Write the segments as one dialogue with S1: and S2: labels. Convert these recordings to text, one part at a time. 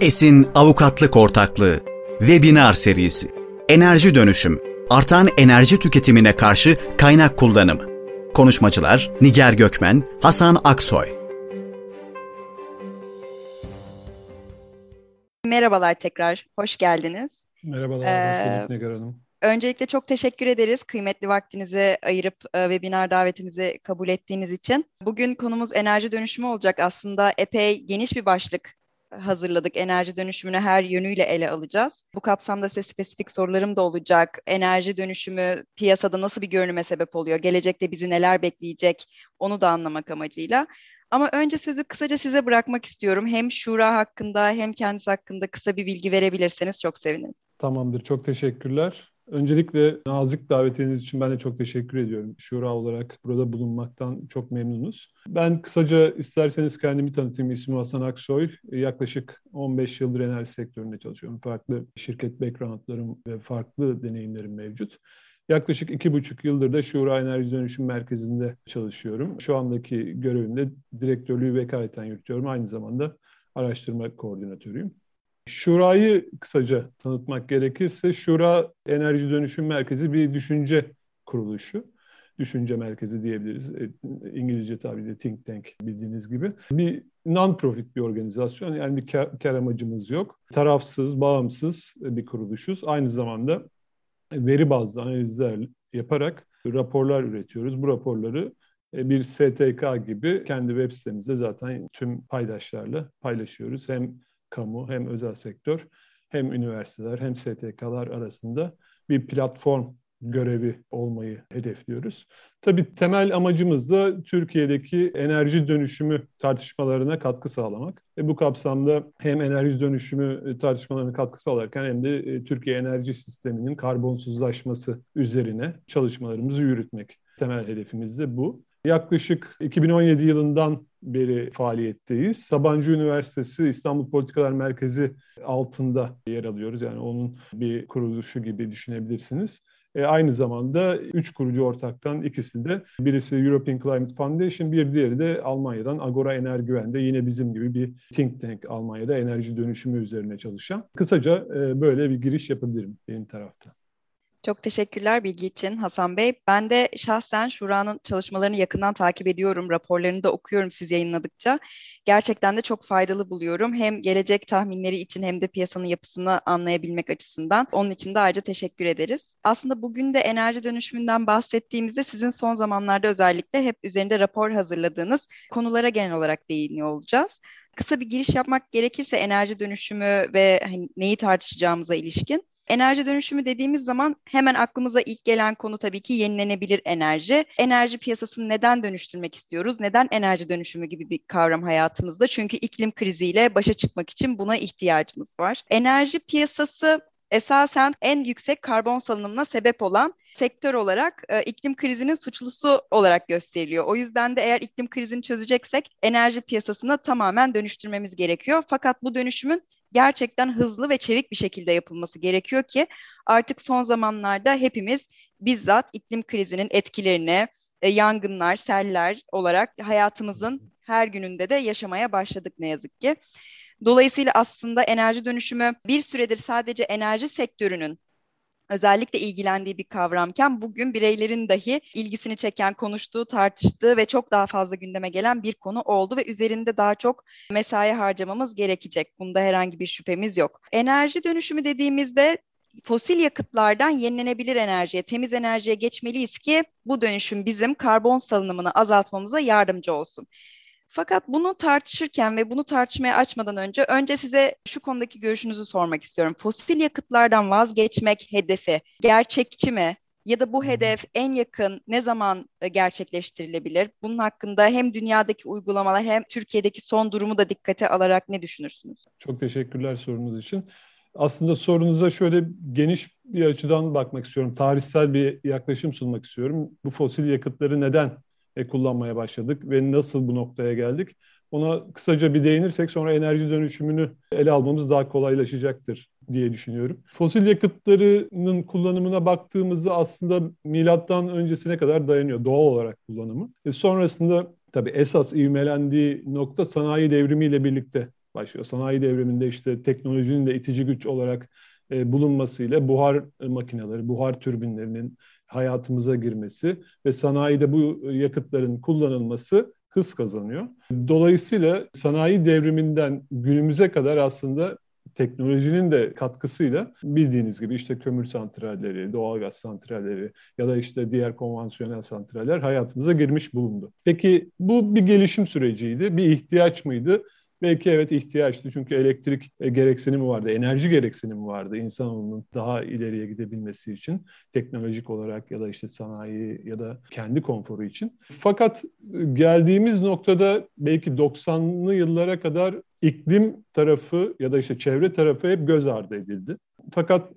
S1: Esin Avukatlık Ortaklığı Webinar serisi Enerji Dönüşüm Artan enerji tüketimine karşı kaynak kullanımı Konuşmacılar Niger Gökmen, Hasan Aksoy
S2: Merhabalar tekrar, hoş geldiniz.
S3: Merhabalar, ee, hoş bulduk Nigar Hanım.
S2: Öncelikle çok teşekkür ederiz kıymetli vaktinizi ayırıp e, webinar davetimizi kabul ettiğiniz için. Bugün konumuz enerji dönüşümü olacak. Aslında epey geniş bir başlık hazırladık. Enerji dönüşümünü her yönüyle ele alacağız. Bu kapsamda size spesifik sorularım da olacak. Enerji dönüşümü piyasada nasıl bir görünüme sebep oluyor? Gelecekte bizi neler bekleyecek? Onu da anlamak amacıyla. Ama önce sözü kısaca size bırakmak istiyorum. Hem Şura hakkında hem kendisi hakkında kısa bir bilgi verebilirseniz çok sevinirim.
S3: Tamamdır, çok teşekkürler. Öncelikle nazik davetiniz için ben de çok teşekkür ediyorum. Şura olarak burada bulunmaktan çok memnunuz. Ben kısaca isterseniz kendimi tanıtayım. İsmim Hasan Aksoy. Yaklaşık 15 yıldır enerji sektöründe çalışıyorum. Farklı şirket backgroundlarım ve farklı deneyimlerim mevcut. Yaklaşık iki buçuk yıldır da Şura Enerji Dönüşüm Merkezi'nde çalışıyorum. Şu andaki görevimde direktörlüğü vekaleten yürütüyorum. Aynı zamanda araştırma koordinatörüyüm. Şura'yı kısaca tanıtmak gerekirse Şura Enerji Dönüşüm Merkezi bir düşünce kuruluşu. Düşünce merkezi diyebiliriz. E, İngilizce tabiriyle think tank bildiğiniz gibi. Bir non-profit bir organizasyon yani bir kar, kar amacımız yok. Tarafsız, bağımsız bir kuruluşuz. Aynı zamanda veri bazlı analizler yaparak raporlar üretiyoruz. Bu raporları e, bir STK gibi kendi web sitemizde zaten tüm paydaşlarla paylaşıyoruz. Hem kamu hem özel sektör hem üniversiteler hem STK'lar arasında bir platform görevi olmayı hedefliyoruz. Tabii temel amacımız da Türkiye'deki enerji dönüşümü tartışmalarına katkı sağlamak. E bu kapsamda hem enerji dönüşümü tartışmalarına katkı sağlarken hem de e, Türkiye enerji sisteminin karbonsuzlaşması üzerine çalışmalarımızı yürütmek. Temel hedefimiz de bu. Yaklaşık 2017 yılından beri faaliyetteyiz. Sabancı Üniversitesi İstanbul Politikalar Merkezi altında yer alıyoruz. Yani onun bir kuruluşu gibi düşünebilirsiniz. E, aynı zamanda üç kurucu ortaktan ikisi de birisi European Climate Foundation, bir diğeri de Almanya'dan Agora Energüven'de yine bizim gibi bir think tank Almanya'da enerji dönüşümü üzerine çalışan. Kısaca e, böyle bir giriş yapabilirim benim tarafta.
S2: Çok teşekkürler bilgi için Hasan Bey. Ben de şahsen Şura'nın çalışmalarını yakından takip ediyorum. Raporlarını da okuyorum siz yayınladıkça. Gerçekten de çok faydalı buluyorum. Hem gelecek tahminleri için hem de piyasanın yapısını anlayabilmek açısından. Onun için de ayrıca teşekkür ederiz. Aslında bugün de enerji dönüşümünden bahsettiğimizde sizin son zamanlarda özellikle hep üzerinde rapor hazırladığınız konulara genel olarak değiniyor olacağız kısa bir giriş yapmak gerekirse enerji dönüşümü ve hani neyi tartışacağımıza ilişkin. Enerji dönüşümü dediğimiz zaman hemen aklımıza ilk gelen konu tabii ki yenilenebilir enerji. Enerji piyasasını neden dönüştürmek istiyoruz? Neden enerji dönüşümü gibi bir kavram hayatımızda? Çünkü iklim kriziyle başa çıkmak için buna ihtiyacımız var. Enerji piyasası esasen en yüksek karbon salınımına sebep olan sektör olarak e, iklim krizinin suçlusu olarak gösteriliyor. O yüzden de eğer iklim krizini çözeceksek enerji piyasasını tamamen dönüştürmemiz gerekiyor. Fakat bu dönüşümün gerçekten hızlı ve çevik bir şekilde yapılması gerekiyor ki artık son zamanlarda hepimiz bizzat iklim krizinin etkilerini, e, yangınlar, seller olarak hayatımızın her gününde de yaşamaya başladık ne yazık ki. Dolayısıyla aslında enerji dönüşümü bir süredir sadece enerji sektörünün özellikle ilgilendiği bir kavramken bugün bireylerin dahi ilgisini çeken, konuştuğu, tartıştığı ve çok daha fazla gündeme gelen bir konu oldu ve üzerinde daha çok mesai harcamamız gerekecek. Bunda herhangi bir şüphemiz yok. Enerji dönüşümü dediğimizde fosil yakıtlardan yenilenebilir enerjiye, temiz enerjiye geçmeliyiz ki bu dönüşüm bizim karbon salınımını azaltmamıza yardımcı olsun. Fakat bunu tartışırken ve bunu tartışmaya açmadan önce önce size şu konudaki görüşünüzü sormak istiyorum. Fosil yakıtlardan vazgeçmek hedefi gerçekçi mi? Ya da bu hedef en yakın ne zaman e, gerçekleştirilebilir? Bunun hakkında hem dünyadaki uygulamalar hem Türkiye'deki son durumu da dikkate alarak ne düşünürsünüz?
S3: Çok teşekkürler sorunuz için. Aslında sorunuza şöyle geniş bir açıdan bakmak istiyorum. Tarihsel bir yaklaşım sunmak istiyorum. Bu fosil yakıtları neden e, kullanmaya başladık ve nasıl bu noktaya geldik? Ona kısaca bir değinirsek sonra enerji dönüşümünü ele almamız daha kolaylaşacaktır diye düşünüyorum. Fosil yakıtlarının kullanımına baktığımızda aslında milattan öncesine kadar dayanıyor doğal olarak kullanımı. E sonrasında tabii esas ivmelendiği nokta sanayi devrimiyle birlikte başlıyor. Sanayi devriminde işte teknolojinin de itici güç olarak e, bulunmasıyla buhar makineleri, buhar türbinlerinin hayatımıza girmesi ve sanayide bu yakıtların kullanılması hız kazanıyor. Dolayısıyla sanayi devriminden günümüze kadar aslında teknolojinin de katkısıyla bildiğiniz gibi işte kömür santralleri, doğalgaz santralleri ya da işte diğer konvansiyonel santraller hayatımıza girmiş bulundu. Peki bu bir gelişim süreciydi, bir ihtiyaç mıydı? Belki evet ihtiyaçtı çünkü elektrik e, gereksinimi vardı, enerji gereksinimi vardı insanoğlunun daha ileriye gidebilmesi için teknolojik olarak ya da işte sanayi ya da kendi konforu için. Fakat e, geldiğimiz noktada belki 90'lı yıllara kadar iklim tarafı ya da işte çevre tarafı hep göz ardı edildi. Fakat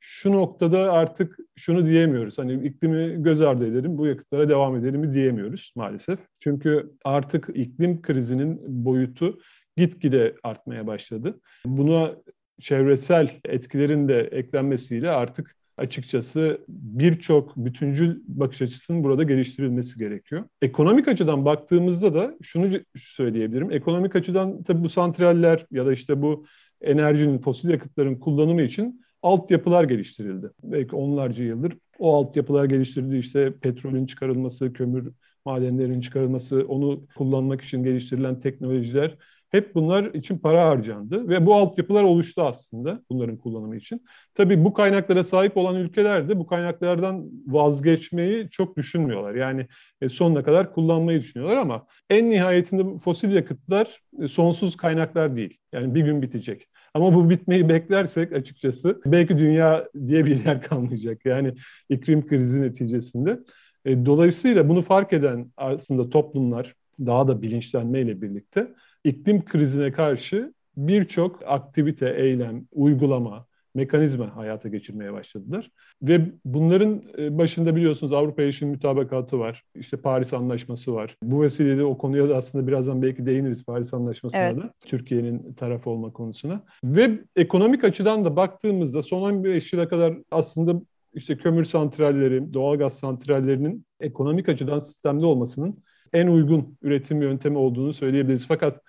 S3: şu noktada artık şunu diyemiyoruz. Hani iklimi göz ardı edelim, bu yakıtlara devam edelim mi diyemiyoruz maalesef. Çünkü artık iklim krizinin boyutu gitgide artmaya başladı. Buna çevresel etkilerin de eklenmesiyle artık açıkçası birçok bütüncül bakış açısının burada geliştirilmesi gerekiyor. Ekonomik açıdan baktığımızda da şunu söyleyebilirim. Ekonomik açıdan tabii bu santraller ya da işte bu enerjinin, fosil yakıtların kullanımı için altyapılar geliştirildi. Belki onlarca yıldır o altyapılar geliştirildi. İşte petrolün çıkarılması, kömür madenlerin çıkarılması, onu kullanmak için geliştirilen teknolojiler hep bunlar için para harcandı ve bu altyapılar oluştu aslında bunların kullanımı için. Tabii bu kaynaklara sahip olan ülkeler de bu kaynaklardan vazgeçmeyi çok düşünmüyorlar. Yani e, sonuna kadar kullanmayı düşünüyorlar ama en nihayetinde fosil yakıtlar e, sonsuz kaynaklar değil. Yani bir gün bitecek. Ama bu bitmeyi beklersek açıkçası belki dünya diye bir yer kalmayacak. Yani iklim krizi neticesinde. E, dolayısıyla bunu fark eden aslında toplumlar daha da bilinçlenmeyle birlikte iklim krizine karşı birçok aktivite, eylem, uygulama, mekanizma hayata geçirmeye başladılar. Ve bunların e, başında biliyorsunuz Avrupa Yeşil Mütabakatı var. İşte Paris Anlaşması var. Bu vesileyle o konuya da aslında birazdan belki değiniriz Paris Anlaşması'na evet. da. Türkiye'nin tarafı olma konusuna. Ve ekonomik açıdan da baktığımızda son 15 yıla kadar aslında işte kömür santralleri, doğalgaz santrallerinin ekonomik açıdan sistemde olmasının en uygun üretim yöntemi olduğunu söyleyebiliriz. Fakat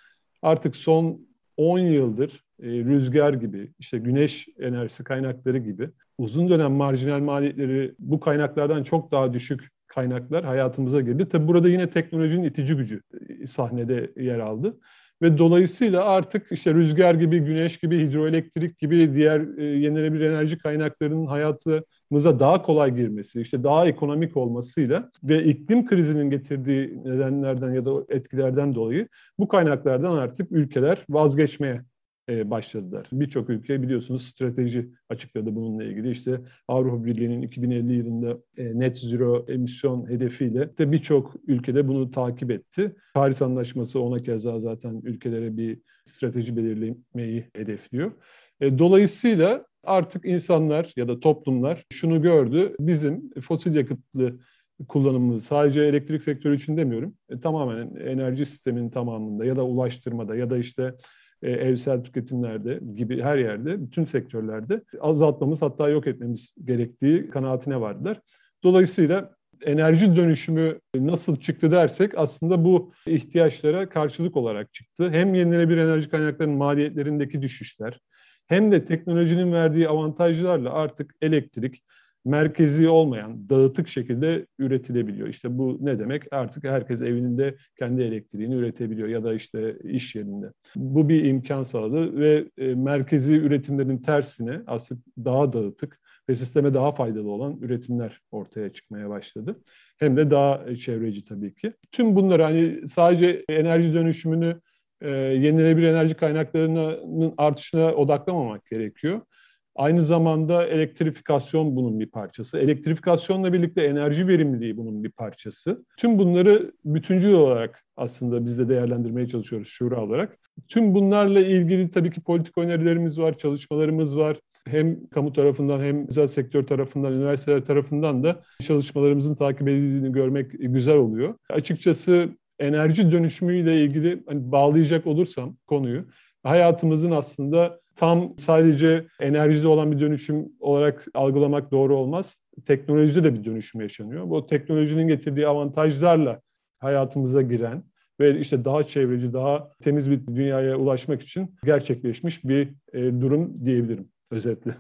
S3: artık son 10 yıldır e, rüzgar gibi, işte güneş enerjisi kaynakları gibi uzun dönem marjinal maliyetleri bu kaynaklardan çok daha düşük kaynaklar hayatımıza girdi. Tabi burada yine teknolojinin itici gücü e, sahnede yer aldı. Ve dolayısıyla artık işte rüzgar gibi, güneş gibi, hidroelektrik gibi diğer e, yenilenebilir enerji kaynaklarının hayatımıza daha kolay girmesi, işte daha ekonomik olmasıyla ve iklim krizinin getirdiği nedenlerden ya da etkilerden dolayı bu kaynaklardan artık ülkeler vazgeçmeye e, başladılar. Birçok ülke biliyorsunuz strateji açıkladı bununla ilgili. İşte Avrupa Birliği'nin 2050 yılında e, net zero emisyon hedefiyle de birçok ülkede bunu takip etti. Paris Anlaşması ona keza zaten ülkelere bir strateji belirlemeyi hedefliyor. E, dolayısıyla artık insanlar ya da toplumlar şunu gördü. Bizim fosil yakıtlı kullanımımız sadece elektrik sektörü için demiyorum. E, tamamen enerji sisteminin tamamında ya da ulaştırmada ya da işte e, evsel tüketimlerde gibi her yerde, bütün sektörlerde azaltmamız hatta yok etmemiz gerektiği kanaatine vardılar. Dolayısıyla enerji dönüşümü nasıl çıktı dersek aslında bu ihtiyaçlara karşılık olarak çıktı. Hem yenilenebilir enerji kaynaklarının maliyetlerindeki düşüşler hem de teknolojinin verdiği avantajlarla artık elektrik merkezi olmayan, dağıtık şekilde üretilebiliyor. İşte bu ne demek? Artık herkes evinde kendi elektriğini üretebiliyor ya da işte iş yerinde. Bu bir imkan sağladı ve e, merkezi üretimlerin tersine aslında daha dağıtık ve sisteme daha faydalı olan üretimler ortaya çıkmaya başladı. Hem de daha çevreci tabii ki. Tüm bunlar hani sadece enerji dönüşümünü e, yenilenebilir enerji kaynaklarının artışına odaklamamak gerekiyor. Aynı zamanda elektrifikasyon bunun bir parçası. Elektrifikasyonla birlikte enerji verimliliği bunun bir parçası. Tüm bunları bütüncül olarak aslında biz de değerlendirmeye çalışıyoruz şura olarak. Tüm bunlarla ilgili tabii ki politik önerilerimiz var, çalışmalarımız var. Hem kamu tarafından hem özel sektör tarafından, üniversiteler tarafından da çalışmalarımızın takip edildiğini görmek güzel oluyor. Açıkçası enerji dönüşümüyle ilgili hani bağlayacak olursam konuyu, hayatımızın aslında tam sadece enerjide olan bir dönüşüm olarak algılamak doğru olmaz. Teknolojide de bir dönüşüm yaşanıyor. Bu teknolojinin getirdiği avantajlarla hayatımıza giren ve işte daha çevreci, daha temiz bir dünyaya ulaşmak için gerçekleşmiş bir e, durum diyebilirim özetle.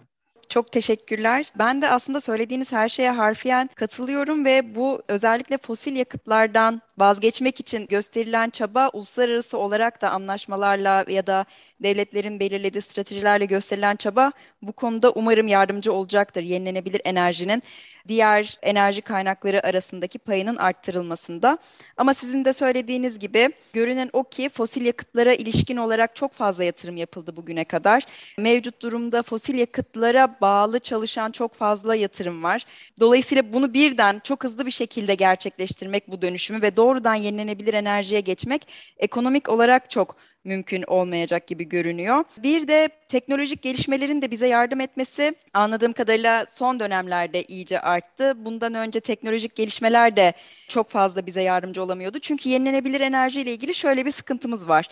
S2: Çok teşekkürler. Ben de aslında söylediğiniz her şeye harfiyen katılıyorum ve bu özellikle fosil yakıtlardan vazgeçmek için gösterilen çaba uluslararası olarak da anlaşmalarla ya da devletlerin belirlediği stratejilerle gösterilen çaba bu konuda umarım yardımcı olacaktır. Yenilenebilir enerjinin diğer enerji kaynakları arasındaki payının arttırılmasında. Ama sizin de söylediğiniz gibi görünen o ki fosil yakıtlara ilişkin olarak çok fazla yatırım yapıldı bugüne kadar. Mevcut durumda fosil yakıtlara bağlı çalışan çok fazla yatırım var. Dolayısıyla bunu birden çok hızlı bir şekilde gerçekleştirmek bu dönüşümü ve doğrudan yenilenebilir enerjiye geçmek ekonomik olarak çok mümkün olmayacak gibi görünüyor. Bir de teknolojik gelişmelerin de bize yardım etmesi anladığım kadarıyla son dönemlerde iyice arttı. Bundan önce teknolojik gelişmeler de çok fazla bize yardımcı olamıyordu. Çünkü yenilenebilir enerji ile ilgili şöyle bir sıkıntımız var.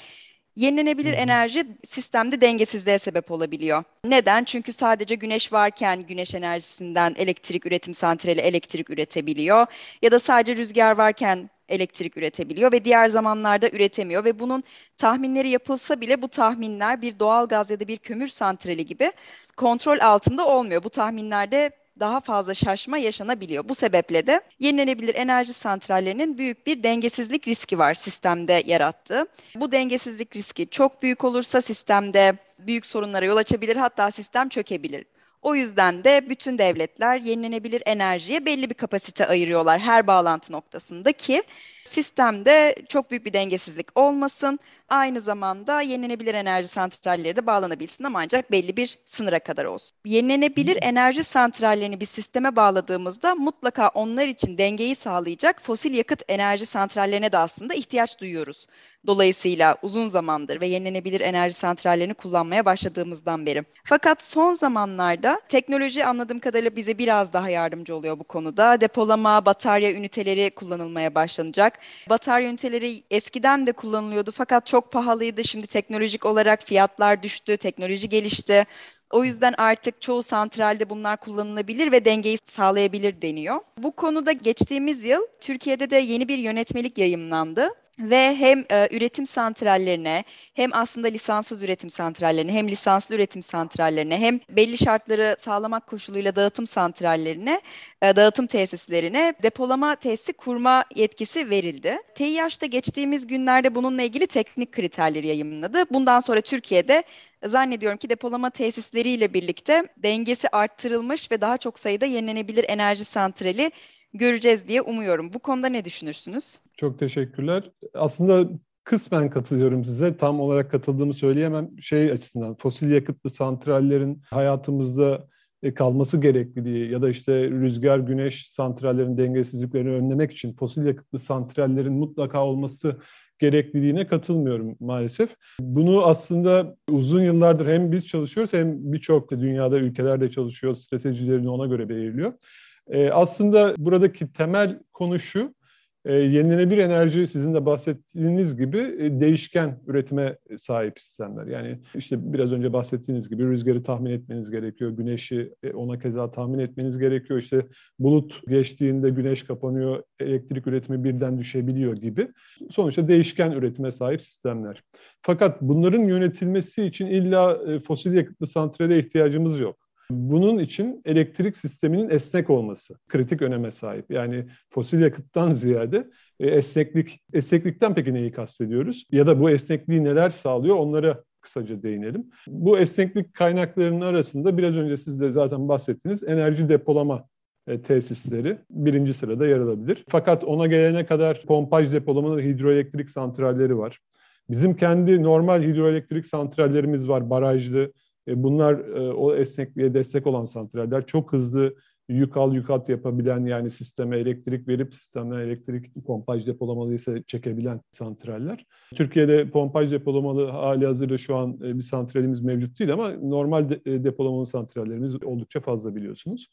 S2: Yenilenebilir enerji sistemde dengesizliğe sebep olabiliyor. Neden? Çünkü sadece güneş varken güneş enerjisinden elektrik üretim santrali elektrik üretebiliyor. Ya da sadece rüzgar varken elektrik üretebiliyor ve diğer zamanlarda üretemiyor ve bunun tahminleri yapılsa bile bu tahminler bir doğal gaz ya da bir kömür santrali gibi kontrol altında olmuyor. Bu tahminlerde daha fazla şaşma yaşanabiliyor. Bu sebeple de yenilenebilir enerji santrallerinin büyük bir dengesizlik riski var sistemde yarattığı. Bu dengesizlik riski çok büyük olursa sistemde büyük sorunlara yol açabilir hatta sistem çökebilir. O yüzden de bütün devletler yenilenebilir enerjiye belli bir kapasite ayırıyorlar her bağlantı noktasında ki sistemde çok büyük bir dengesizlik olmasın. Aynı zamanda yenilenebilir enerji santralleri de bağlanabilsin ama ancak belli bir sınıra kadar olsun. Yenilenebilir enerji santrallerini bir sisteme bağladığımızda mutlaka onlar için dengeyi sağlayacak fosil yakıt enerji santrallerine de aslında ihtiyaç duyuyoruz. Dolayısıyla uzun zamandır ve yenilenebilir enerji santrallerini kullanmaya başladığımızdan beri. Fakat son zamanlarda teknoloji anladığım kadarıyla bize biraz daha yardımcı oluyor bu konuda. Depolama, batarya üniteleri kullanılmaya başlanacak. Batarya üniteleri eskiden de kullanılıyordu fakat çok pahalıydı. Şimdi teknolojik olarak fiyatlar düştü, teknoloji gelişti. O yüzden artık çoğu santralde bunlar kullanılabilir ve dengeyi sağlayabilir deniyor. Bu konuda geçtiğimiz yıl Türkiye'de de yeni bir yönetmelik yayımlandı ve hem e, üretim santrallerine hem aslında lisanssız üretim santrallerine hem lisanslı üretim santrallerine hem belli şartları sağlamak koşuluyla dağıtım santrallerine e, dağıtım tesislerine depolama tesisi kurma yetkisi verildi. TİH'da geçtiğimiz günlerde bununla ilgili teknik kriterleri yayınladı. Bundan sonra Türkiye'de zannediyorum ki depolama tesisleriyle birlikte dengesi arttırılmış ve daha çok sayıda yenilenebilir enerji santrali göreceğiz diye umuyorum. Bu konuda ne düşünürsünüz?
S3: Çok teşekkürler. Aslında kısmen katılıyorum size. Tam olarak katıldığımı söyleyemem. Şey açısından fosil yakıtlı santrallerin hayatımızda e, kalması gerekliliği ya da işte rüzgar, güneş santrallerin dengesizliklerini önlemek için fosil yakıtlı santrallerin mutlaka olması gerekliliğine katılmıyorum maalesef. Bunu aslında uzun yıllardır hem biz çalışıyoruz hem birçok dünyada ülkeler de çalışıyor, stratejilerini ona göre belirliyor. E, aslında buradaki temel konu şu, e, yenilenebilir enerji sizin de bahsettiğiniz gibi e, değişken üretime sahip sistemler. Yani işte biraz önce bahsettiğiniz gibi rüzgarı tahmin etmeniz gerekiyor, güneşi e, ona keza tahmin etmeniz gerekiyor. İşte bulut geçtiğinde güneş kapanıyor, elektrik üretimi birden düşebiliyor gibi. Sonuçta değişken üretime sahip sistemler. Fakat bunların yönetilmesi için illa e, fosil yakıtlı santrale ihtiyacımız yok. Bunun için elektrik sisteminin esnek olması kritik öneme sahip. Yani fosil yakıttan ziyade e, esneklik, esneklikten peki neyi kastediyoruz? Ya da bu esnekliği neler sağlıyor onlara kısaca değinelim. Bu esneklik kaynaklarının arasında biraz önce siz de zaten bahsettiniz enerji depolama e, tesisleri birinci sırada yer alabilir. Fakat ona gelene kadar pompaj depolama hidroelektrik santralleri var. Bizim kendi normal hidroelektrik santrallerimiz var, barajlı, bunlar e, o esnekliğe destek olan santraller. Çok hızlı yük al yük at yapabilen yani sisteme elektrik verip sistemden elektrik pompaj depolamalı ise çekebilen santraller. Türkiye'de pompaj depolamalı hali hazırda şu an e, bir santralimiz mevcut değil ama normal de, depolamalı santrallerimiz oldukça fazla biliyorsunuz.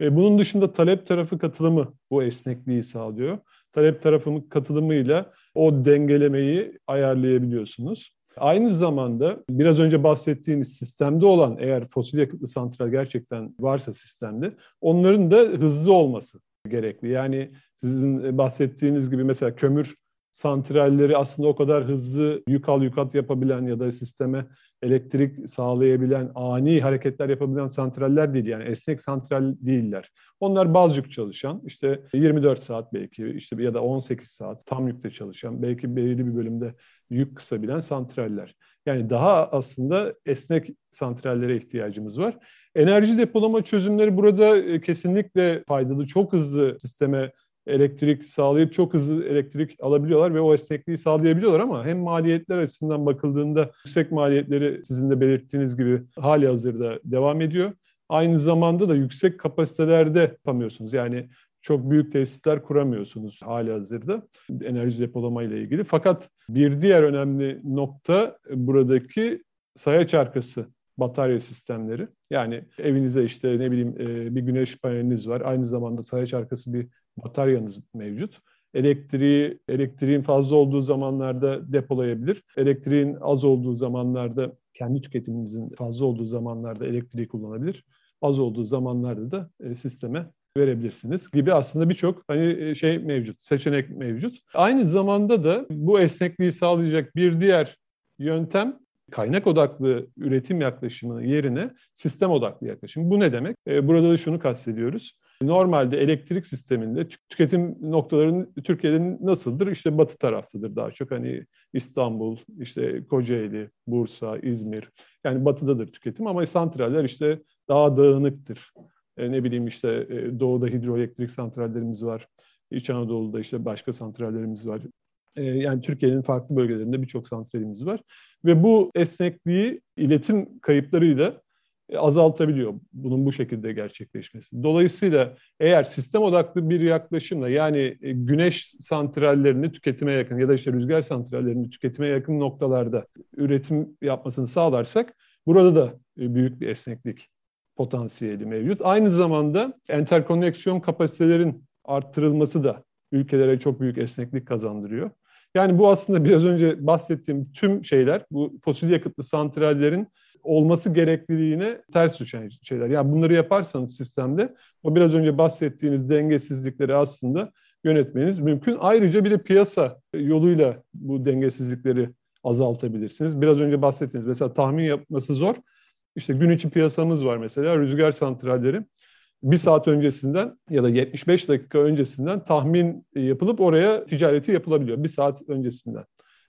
S3: Bunun dışında talep tarafı katılımı bu esnekliği sağlıyor. Talep tarafının katılımıyla o dengelemeyi ayarlayabiliyorsunuz. Aynı zamanda biraz önce bahsettiğiniz sistemde olan eğer fosil yakıtlı santral gerçekten varsa sistemde onların da hızlı olması gerekli. Yani sizin bahsettiğiniz gibi mesela kömür santralleri aslında o kadar hızlı yük al yük at yapabilen ya da sisteme elektrik sağlayabilen, ani hareketler yapabilen santraller değil. Yani esnek santral değiller. Onlar bazcık çalışan, işte 24 saat belki işte ya da 18 saat tam yükte çalışan, belki belirli bir bölümde yük kısabilen santraller. Yani daha aslında esnek santrallere ihtiyacımız var. Enerji depolama çözümleri burada e, kesinlikle faydalı. Çok hızlı sisteme elektrik sağlayıp çok hızlı elektrik alabiliyorlar ve o esnekliği sağlayabiliyorlar ama hem maliyetler açısından bakıldığında yüksek maliyetleri sizin de belirttiğiniz gibi hali hazırda devam ediyor. Aynı zamanda da yüksek kapasitelerde yapamıyorsunuz. Yani çok büyük tesisler kuramıyorsunuz hali hazırda enerji depolama ile ilgili. Fakat bir diğer önemli nokta buradaki sayaç arkası batarya sistemleri. Yani evinize işte ne bileyim e, bir güneş paneliniz var. Aynı zamanda sayaç arkası bir bataryanız mevcut. Elektriği, elektriğin fazla olduğu zamanlarda depolayabilir. Elektriğin az olduğu zamanlarda kendi tüketimimizin fazla olduğu zamanlarda elektriği kullanabilir. Az olduğu zamanlarda da e, sisteme verebilirsiniz gibi aslında birçok hani e, şey mevcut, seçenek mevcut. Aynı zamanda da bu esnekliği sağlayacak bir diğer yöntem kaynak odaklı üretim yaklaşımı yerine sistem odaklı yaklaşım. Bu ne demek? E, burada da şunu kastediyoruz. Normalde elektrik sisteminde tüketim noktalarının Türkiye'de nasıldır? İşte batı taraftadır daha çok. Hani İstanbul, işte Kocaeli, Bursa, İzmir. Yani batıdadır tüketim ama santraller işte daha dağınıktır. E, ne bileyim işte e, doğuda hidroelektrik santrallerimiz var. İç Anadolu'da işte başka santrallerimiz var. E, yani Türkiye'nin farklı bölgelerinde birçok santralimiz var. Ve bu esnekliği iletim kayıplarıyla azaltabiliyor bunun bu şekilde gerçekleşmesi. Dolayısıyla eğer sistem odaklı bir yaklaşımla yani e, güneş santrallerini tüketime yakın ya da işte rüzgar santrallerini tüketime yakın noktalarda üretim yapmasını sağlarsak burada da e, büyük bir esneklik potansiyeli mevcut. Aynı zamanda enterkoneksiyon kapasitelerin arttırılması da ülkelere çok büyük esneklik kazandırıyor. Yani bu aslında biraz önce bahsettiğim tüm şeyler bu fosil yakıtlı santrallerin olması gerekliliğine ters düşen şeyler. Yani bunları yaparsanız sistemde o biraz önce bahsettiğiniz dengesizlikleri aslında yönetmeniz mümkün. Ayrıca bir de piyasa yoluyla bu dengesizlikleri azaltabilirsiniz. Biraz önce bahsettiğiniz mesela tahmin yapması zor. İşte gün içi piyasamız var mesela rüzgar santralleri. Bir saat öncesinden ya da 75 dakika öncesinden tahmin yapılıp oraya ticareti yapılabiliyor. Bir saat öncesinden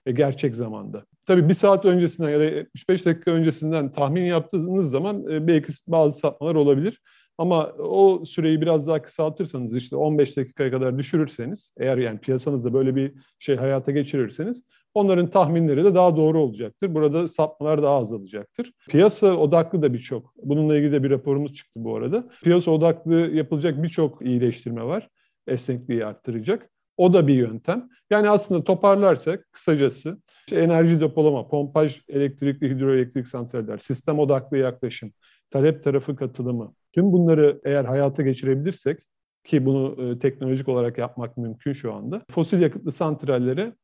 S3: ve gerçek zamanda. Tabii bir saat öncesinden ya da 75 dakika öncesinden tahmin yaptığınız zaman e, belki bazı sapmalar olabilir. Ama o süreyi biraz daha kısaltırsanız işte 15 dakikaya kadar düşürürseniz eğer yani piyasanızda böyle bir şey hayata geçirirseniz onların tahminleri de daha doğru olacaktır. Burada sapmalar daha azalacaktır. Piyasa odaklı da birçok. Bununla ilgili de bir raporumuz çıktı bu arada. Piyasa odaklı yapılacak birçok iyileştirme var. Esnekliği arttıracak. O da bir yöntem. Yani aslında toparlarsak kısacası işte enerji depolama, pompaj, elektrikli hidroelektrik santraller, sistem odaklı yaklaşım, talep tarafı katılımı. Tüm bunları eğer hayata geçirebilirsek ki bunu e, teknolojik olarak yapmak mümkün şu anda. Fosil yakıtlı santrallere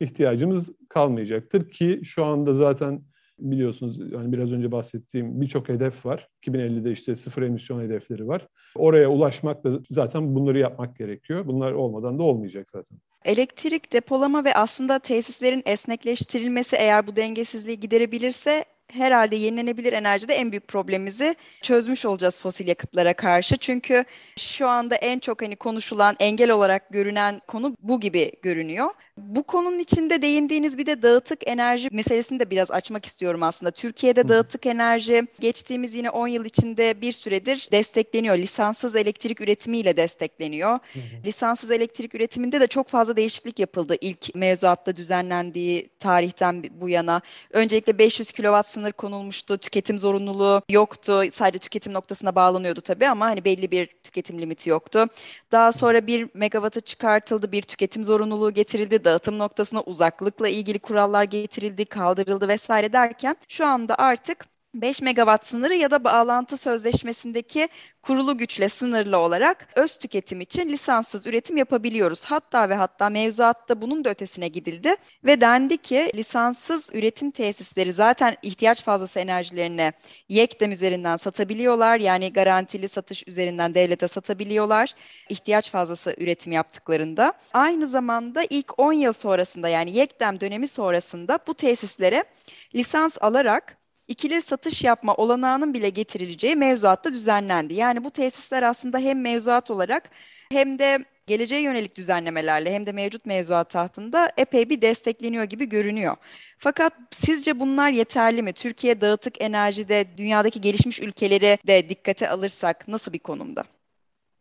S3: ihtiyacımız kalmayacaktır ki şu anda zaten biliyorsunuz yani biraz önce bahsettiğim birçok hedef var. 2050'de işte sıfır emisyon hedefleri var. Oraya ulaşmak da zaten bunları yapmak gerekiyor. Bunlar olmadan da olmayacak zaten.
S2: Elektrik depolama ve aslında tesislerin esnekleştirilmesi eğer bu dengesizliği giderebilirse herhalde yenilenebilir enerjide en büyük problemimizi çözmüş olacağız fosil yakıtlara karşı. Çünkü şu anda en çok hani konuşulan engel olarak görünen konu bu gibi görünüyor. Bu konunun içinde değindiğiniz bir de dağıtık enerji meselesini de biraz açmak istiyorum aslında. Türkiye'de dağıtık enerji geçtiğimiz yine 10 yıl içinde bir süredir destekleniyor. Lisanssız elektrik üretimiyle destekleniyor. Lisanssız elektrik üretiminde de çok fazla değişiklik yapıldı ilk mevzuatta düzenlendiği tarihten bu yana. Öncelikle 500 kW sınır konulmuştu. Tüketim zorunluluğu yoktu. Sadece tüketim noktasına bağlanıyordu tabii ama hani belli bir tüketim limiti yoktu. Daha sonra 1 megawattı çıkartıldı. Bir tüketim zorunluluğu getirildi dağıtım noktasına uzaklıkla ilgili kurallar getirildi, kaldırıldı vesaire derken şu anda artık 5 megawatt sınırı ya da bağlantı sözleşmesindeki kurulu güçle sınırlı olarak öz tüketim için lisanssız üretim yapabiliyoruz. Hatta ve hatta mevzuatta bunun da ötesine gidildi ve dendi ki lisanssız üretim tesisleri zaten ihtiyaç fazlası enerjilerini YEKDEM üzerinden satabiliyorlar. Yani garantili satış üzerinden devlete satabiliyorlar. ihtiyaç fazlası üretim yaptıklarında. Aynı zamanda ilk 10 yıl sonrasında yani YEKDEM dönemi sonrasında bu tesislere lisans alarak ikili satış yapma olanağının bile getirileceği mevzuatta düzenlendi. Yani bu tesisler aslında hem mevzuat olarak hem de geleceğe yönelik düzenlemelerle hem de mevcut mevzuat tahtında epey bir destekleniyor gibi görünüyor. Fakat sizce bunlar yeterli mi? Türkiye dağıtık enerjide dünyadaki gelişmiş ülkeleri de dikkate alırsak nasıl bir konumda?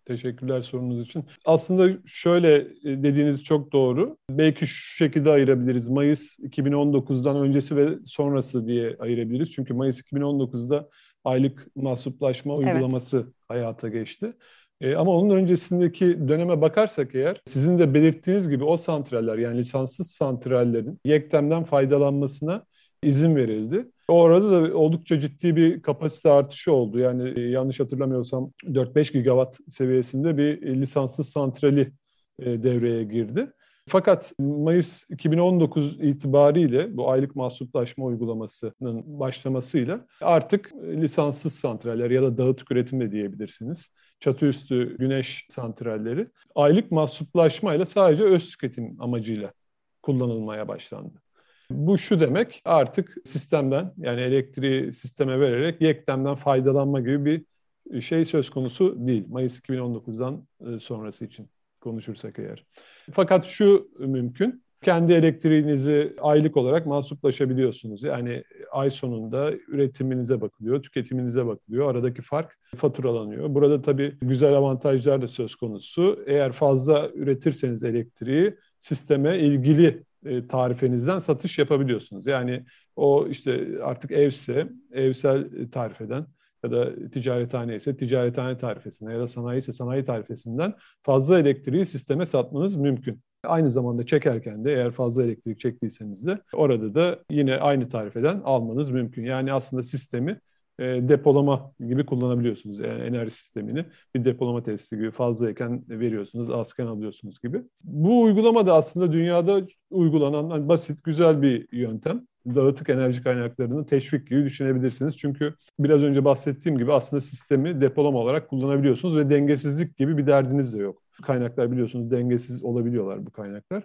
S3: Teşekkürler sorunuz için. Aslında şöyle e, dediğiniz çok doğru. Belki şu şekilde ayırabiliriz. Mayıs 2019'dan öncesi ve sonrası diye ayırabiliriz. Çünkü Mayıs 2019'da aylık mahsuplaşma uygulaması evet. hayata geçti. E, ama onun öncesindeki döneme bakarsak eğer sizin de belirttiğiniz gibi o santraller yani lisanssız santrallerin YEKTEM'den faydalanmasına izin verildi. O arada da oldukça ciddi bir kapasite artışı oldu. Yani e, yanlış hatırlamıyorsam 4-5 gigawatt seviyesinde bir lisanssız santrali e, devreye girdi. Fakat Mayıs 2019 itibariyle bu aylık mahsuplaşma uygulamasının başlamasıyla artık lisanssız santraller ya da dağıtık üretim de diyebilirsiniz. Çatıüstü güneş santralleri aylık mahsuplaşmayla sadece öz tüketim amacıyla kullanılmaya başlandı. Bu şu demek artık sistemden yani elektriği sisteme vererek yektemden faydalanma gibi bir şey söz konusu değil. Mayıs 2019'dan e, sonrası için konuşursak eğer. Fakat şu mümkün. Kendi elektriğinizi aylık olarak mahsuplaşabiliyorsunuz. Yani ay sonunda üretiminize bakılıyor, tüketiminize bakılıyor. Aradaki fark faturalanıyor. Burada tabii güzel avantajlar da söz konusu. Eğer fazla üretirseniz elektriği sisteme ilgili e, tarifenizden satış yapabiliyorsunuz. Yani o işte artık evse evsel tarifeden ya da ticarethane ise ticarethane tarifesinden ya da sanayi ise sanayi tarifesinden fazla elektriği sisteme satmanız mümkün. Aynı zamanda çekerken de eğer fazla elektrik çektiyseniz de orada da yine aynı tarifeden almanız mümkün. Yani aslında sistemi e, depolama gibi kullanabiliyorsunuz. Yani enerji sistemini bir depolama testi gibi fazlayken veriyorsunuz, azken alıyorsunuz gibi. Bu uygulama da aslında dünyada uygulanan hani basit, güzel bir yöntem. Dağıtık enerji kaynaklarını teşvik gibi düşünebilirsiniz. Çünkü biraz önce bahsettiğim gibi aslında sistemi depolama olarak kullanabiliyorsunuz ve dengesizlik gibi bir derdiniz de yok. Kaynaklar biliyorsunuz dengesiz olabiliyorlar bu kaynaklar.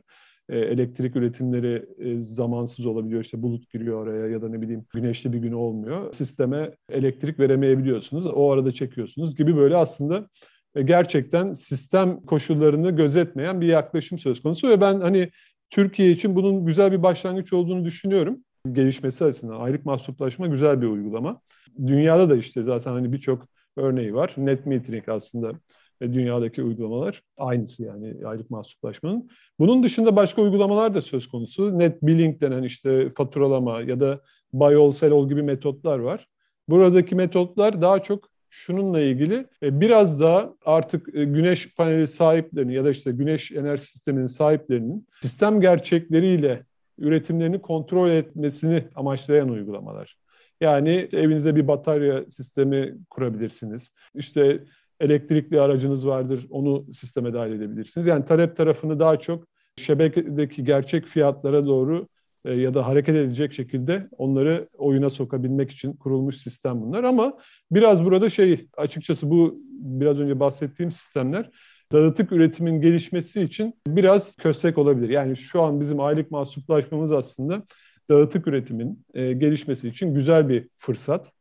S3: E, elektrik üretimleri e, zamansız olabiliyor. İşte bulut giriyor oraya ya da ne bileyim güneşli bir gün olmuyor. Sisteme elektrik veremeyebiliyorsunuz. O arada çekiyorsunuz gibi böyle aslında e, gerçekten sistem koşullarını gözetmeyen bir yaklaşım söz konusu ve ben hani Türkiye için bunun güzel bir başlangıç olduğunu düşünüyorum. Gelişmesi açısından aylık mahsuplaşma güzel bir uygulama. Dünyada da işte zaten hani birçok örneği var. Net metering aslında dünyadaki uygulamalar aynısı yani aylık mahsuplaşmanın. Bunun dışında başka uygulamalar da söz konusu. Net billing denen işte faturalama ya da buy all sell all gibi metotlar var. Buradaki metotlar daha çok şununla ilgili e, biraz daha artık e, güneş paneli sahiplerinin ya da işte güneş enerji sisteminin sahiplerinin sistem gerçekleriyle üretimlerini kontrol etmesini amaçlayan uygulamalar. Yani evinizde bir batarya sistemi kurabilirsiniz. İşte elektrikli aracınız vardır, onu sisteme dahil edebilirsiniz. Yani talep tarafını daha çok şebekedeki gerçek fiyatlara doğru e, ya da hareket edecek şekilde onları oyuna sokabilmek için kurulmuş sistem bunlar. Ama biraz burada şey açıkçası bu biraz önce bahsettiğim sistemler dağıtık üretimin gelişmesi için biraz köstek olabilir. Yani şu an bizim aylık mahsuplaşmamız aslında dağıtık üretimin e, gelişmesi için güzel bir fırsat.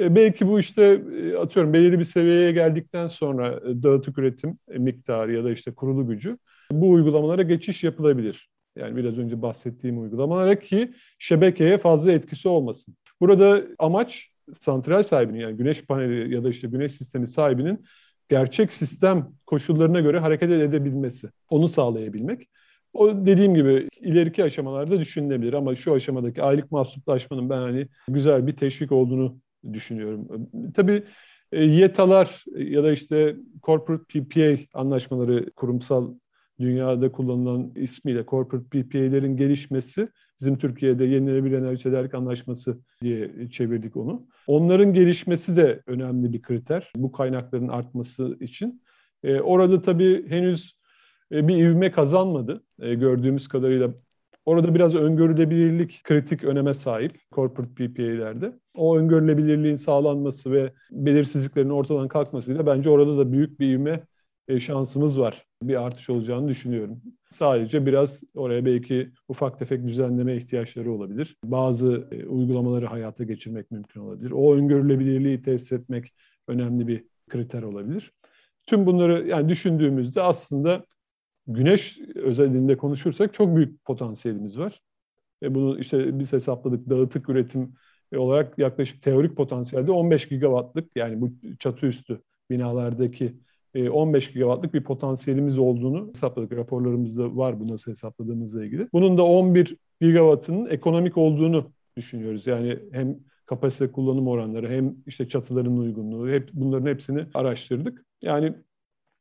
S3: E, belki bu işte e, atıyorum belirli bir seviyeye geldikten sonra e, dağıtık üretim miktarı ya da işte kurulu gücü bu uygulamalara geçiş yapılabilir. Yani biraz önce bahsettiğim uygulamalara ki şebekeye fazla etkisi olmasın. Burada amaç santral sahibinin yani güneş paneli ya da işte güneş sistemi sahibinin gerçek sistem koşullarına göre hareket edebilmesi, onu sağlayabilmek. O dediğim gibi ileriki aşamalarda düşünülebilir ama şu aşamadaki aylık mahsuplaşmanın ben hani güzel bir teşvik olduğunu düşünüyorum. Tabii e, YETA'lar ya da işte Corporate PPA anlaşmaları kurumsal dünyada kullanılan ismiyle corporate PPA'lerin gelişmesi Bizim Türkiye'de yenilenebilir enerji tedarik anlaşması diye çevirdik onu. Onların gelişmesi de önemli bir kriter bu kaynakların artması için. E, orada tabii henüz e, bir ivme kazanmadı gördüğümüz kadarıyla. Orada biraz öngörülebilirlik kritik öneme sahip corporate PPA'lerde. O öngörülebilirliğin sağlanması ve belirsizliklerin ortadan kalkmasıyla bence orada da büyük bir ivme e, şansımız var. Bir artış olacağını düşünüyorum. Sadece biraz oraya belki ufak tefek düzenleme ihtiyaçları olabilir. Bazı e, uygulamaları hayata geçirmek mümkün olabilir. O öngörülebilirliği test etmek önemli bir kriter olabilir. Tüm bunları yani düşündüğümüzde aslında güneş özelliğinde konuşursak çok büyük potansiyelimiz var. Ve bunu işte biz hesapladık dağıtık üretim olarak yaklaşık teorik potansiyelde 15 gigawattlık yani bu çatı üstü binalardaki 15 e, gigawattlık bir potansiyelimiz olduğunu hesapladık. Raporlarımızda var bu nasıl hesapladığımızla ilgili. Bunun da 11 gigawattın ekonomik olduğunu düşünüyoruz. Yani hem kapasite kullanım oranları hem işte çatıların uygunluğu hep bunların hepsini araştırdık. Yani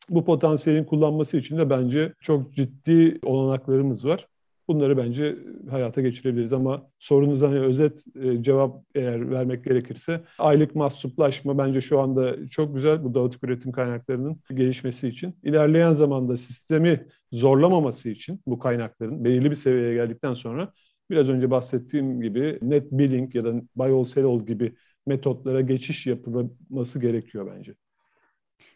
S3: bu potansiyelin kullanması için de bence çok ciddi olanaklarımız var. Bunları bence hayata geçirebiliriz ama sorunuz hani özet e, cevap eğer vermek gerekirse aylık mahsuplaşma bence şu anda çok güzel bu dağıtık üretim kaynaklarının gelişmesi için. İlerleyen zamanda sistemi zorlamaması için bu kaynakların belirli bir seviyeye geldikten sonra biraz önce bahsettiğim gibi net billing ya da buy all sell all gibi metotlara geçiş yapılması gerekiyor bence.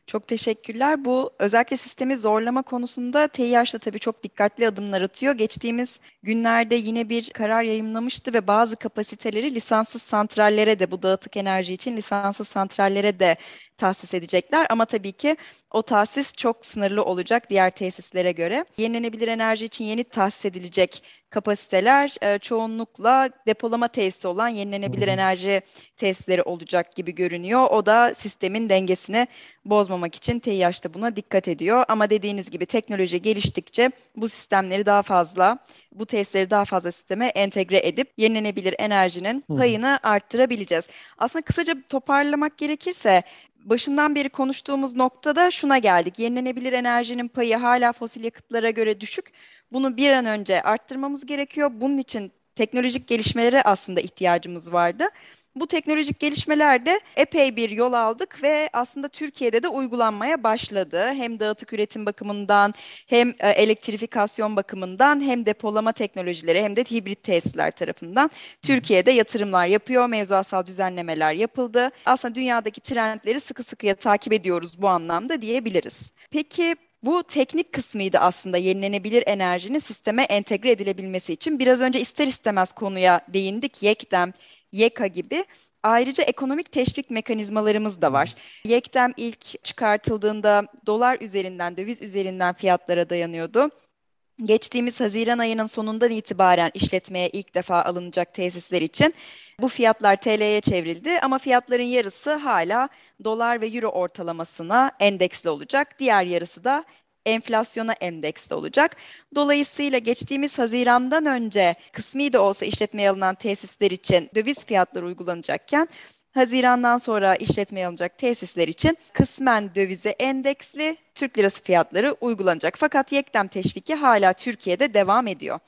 S2: Çok teşekkürler. Bu özellikle sistemi zorlama konusunda TİH da tabii çok dikkatli adımlar atıyor. Geçtiğimiz günlerde yine bir karar yayınlamıştı ve bazı kapasiteleri lisanssız santrallere de bu dağıtık enerji için lisanssız santrallere de tahsis edecekler ama tabii ki o tahsis çok sınırlı olacak diğer tesislere göre. Yenilenebilir enerji için yeni tahsis edilecek kapasiteler e, çoğunlukla depolama tesisi olan yenilenebilir enerji tesisleri olacak gibi görünüyor. O da sistemin dengesini bozmamak için TİH da buna dikkat ediyor. Ama dediğiniz gibi teknoloji geliştikçe bu sistemleri daha fazla, bu tesisleri daha fazla sisteme entegre edip yenilenebilir enerjinin payını arttırabileceğiz. Aslında kısaca toparlamak gerekirse başından beri konuştuğumuz noktada şuna geldik. Yenilenebilir enerjinin payı hala fosil yakıtlara göre düşük. Bunu bir an önce arttırmamız gerekiyor. Bunun için teknolojik gelişmelere aslında ihtiyacımız vardı. Bu teknolojik gelişmelerde epey bir yol aldık ve aslında Türkiye'de de uygulanmaya başladı. Hem dağıtık üretim bakımından hem e, elektrifikasyon bakımından hem depolama teknolojileri hem de hibrit tesisler tarafından Türkiye'de yatırımlar yapıyor. Mevzuatsal düzenlemeler yapıldı. Aslında dünyadaki trendleri sıkı sıkıya takip ediyoruz bu anlamda diyebiliriz. Peki bu teknik kısmıydı aslında yenilenebilir enerjinin sisteme entegre edilebilmesi için. Biraz önce ister istemez konuya değindik. YEKDEM, YEKA gibi. Ayrıca ekonomik teşvik mekanizmalarımız da var. YEKDEM ilk çıkartıldığında dolar üzerinden, döviz üzerinden fiyatlara dayanıyordu. Geçtiğimiz Haziran ayının sonundan itibaren işletmeye ilk defa alınacak tesisler için bu fiyatlar TL'ye çevrildi ama fiyatların yarısı hala dolar ve euro ortalamasına endeksli olacak. Diğer yarısı da enflasyona endeksli olacak. Dolayısıyla geçtiğimiz Haziran'dan önce kısmi de olsa işletmeye alınan tesisler için döviz fiyatları uygulanacakken Haziran'dan sonra işletmeye alınacak tesisler için kısmen dövize endeksli Türk lirası fiyatları uygulanacak. Fakat yekdem teşviki hala Türkiye'de devam ediyor.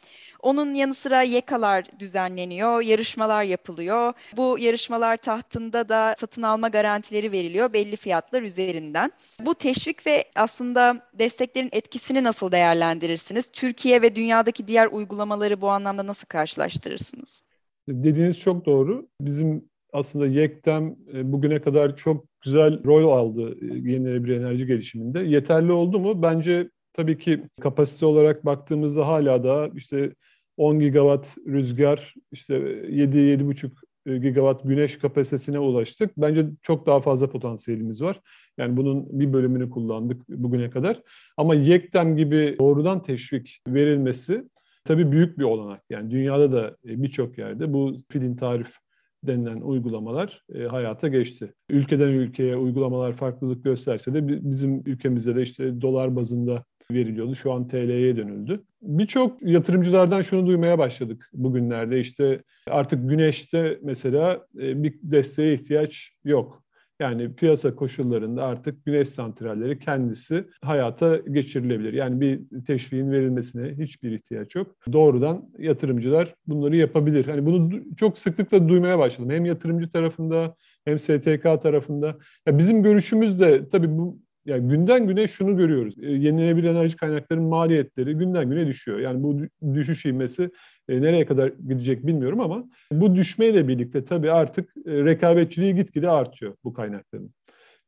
S2: Onun yanı sıra yekalar düzenleniyor, yarışmalar yapılıyor. Bu yarışmalar tahtında da satın alma garantileri veriliyor belli fiyatlar üzerinden. Bu teşvik ve aslında desteklerin etkisini nasıl değerlendirirsiniz? Türkiye ve dünyadaki diğer uygulamaları bu anlamda nasıl karşılaştırırsınız?
S3: Dediğiniz çok doğru. Bizim aslında YEKTEM e, bugüne kadar çok güzel rol aldı e, yenilenebilir enerji gelişiminde. Yeterli oldu mu? Bence tabii ki kapasite olarak baktığımızda hala da işte 10 gigawatt rüzgar, işte 7-7,5 e, gigawatt güneş kapasitesine ulaştık. Bence çok daha fazla potansiyelimiz var. Yani bunun bir bölümünü kullandık bugüne kadar. Ama YEKDEM gibi doğrudan teşvik verilmesi tabii büyük bir olanak. Yani dünyada da e, birçok yerde bu filin tarif denilen uygulamalar e, hayata geçti. Ülkeden ülkeye uygulamalar farklılık gösterse de bizim ülkemizde de işte dolar bazında veriliyordu. Şu an TL'ye dönüldü. Birçok yatırımcılardan şunu duymaya başladık bugünlerde. İşte artık güneşte mesela e, bir desteğe ihtiyaç yok. Yani piyasa koşullarında artık güneş santralleri kendisi hayata geçirilebilir. Yani bir teşviğin verilmesine hiçbir ihtiyaç yok. Doğrudan yatırımcılar bunları yapabilir. Hani bunu çok sıklıkla duymaya başladım. Hem yatırımcı tarafında hem STK tarafında. Ya bizim görüşümüz de tabii bu yani günden güne şunu görüyoruz. E, yenilenebilir enerji kaynaklarının maliyetleri günden güne düşüyor. Yani bu düşüş ivmesi e, nereye kadar gidecek bilmiyorum ama bu düşmeyle birlikte tabii artık e, rekabetçiliği gitgide artıyor bu kaynakların.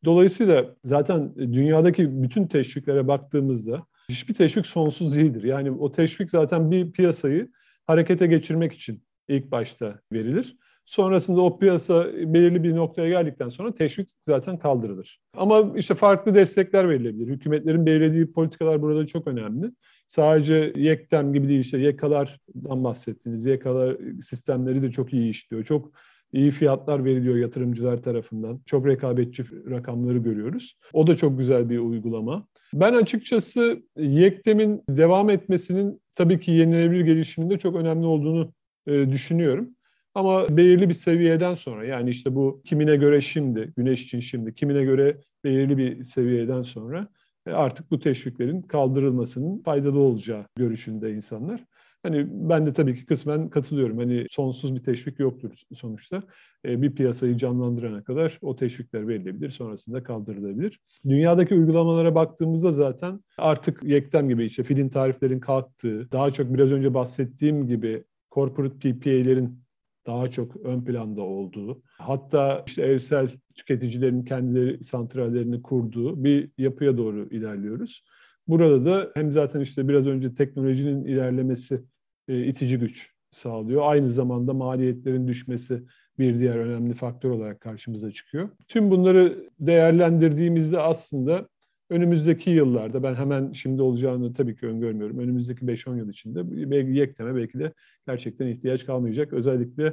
S3: Dolayısıyla zaten dünyadaki bütün teşviklere baktığımızda hiçbir teşvik sonsuz değildir. Yani o teşvik zaten bir piyasayı harekete geçirmek için ilk başta verilir. Sonrasında o piyasa belirli bir noktaya geldikten sonra teşvik zaten kaldırılır. Ama işte farklı destekler verilebilir. Hükümetlerin belirlediği politikalar burada çok önemli. Sadece YEKTEM gibi değil işte YEKA'lardan bahsettiniz. YEKA'lar sistemleri de çok iyi işliyor. Çok iyi fiyatlar veriliyor yatırımcılar tarafından. Çok rekabetçi rakamları görüyoruz. O da çok güzel bir uygulama. Ben açıkçası YEKTEM'in devam etmesinin tabii ki yenilenebilir gelişiminde çok önemli olduğunu e, düşünüyorum. Ama belirli bir seviyeden sonra yani işte bu kimine göre şimdi, güneş için şimdi, kimine göre belirli bir seviyeden sonra e, artık bu teşviklerin kaldırılmasının faydalı olacağı görüşünde insanlar. Hani ben de tabii ki kısmen katılıyorum. Hani sonsuz bir teşvik yoktur sonuçta. E, bir piyasayı canlandırana kadar o teşvikler verilebilir, sonrasında kaldırılabilir. Dünyadaki uygulamalara baktığımızda zaten artık yektem gibi işte filin tariflerin kalktığı, daha çok biraz önce bahsettiğim gibi corporate PPA'lerin daha çok ön planda olduğu, hatta işte evsel tüketicilerin kendileri santrallerini kurduğu bir yapıya doğru ilerliyoruz. Burada da hem zaten işte biraz önce teknolojinin ilerlemesi e, itici güç sağlıyor. Aynı zamanda maliyetlerin düşmesi bir diğer önemli faktör olarak karşımıza çıkıyor. Tüm bunları değerlendirdiğimizde aslında önümüzdeki yıllarda ben hemen şimdi olacağını tabii ki öngörmüyorum. Önümüzdeki 5-10 yıl içinde belki yekteme belki de gerçekten ihtiyaç kalmayacak. Özellikle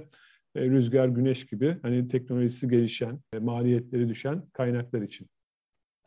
S3: e, rüzgar, güneş gibi hani teknolojisi gelişen, e, maliyetleri düşen kaynaklar için.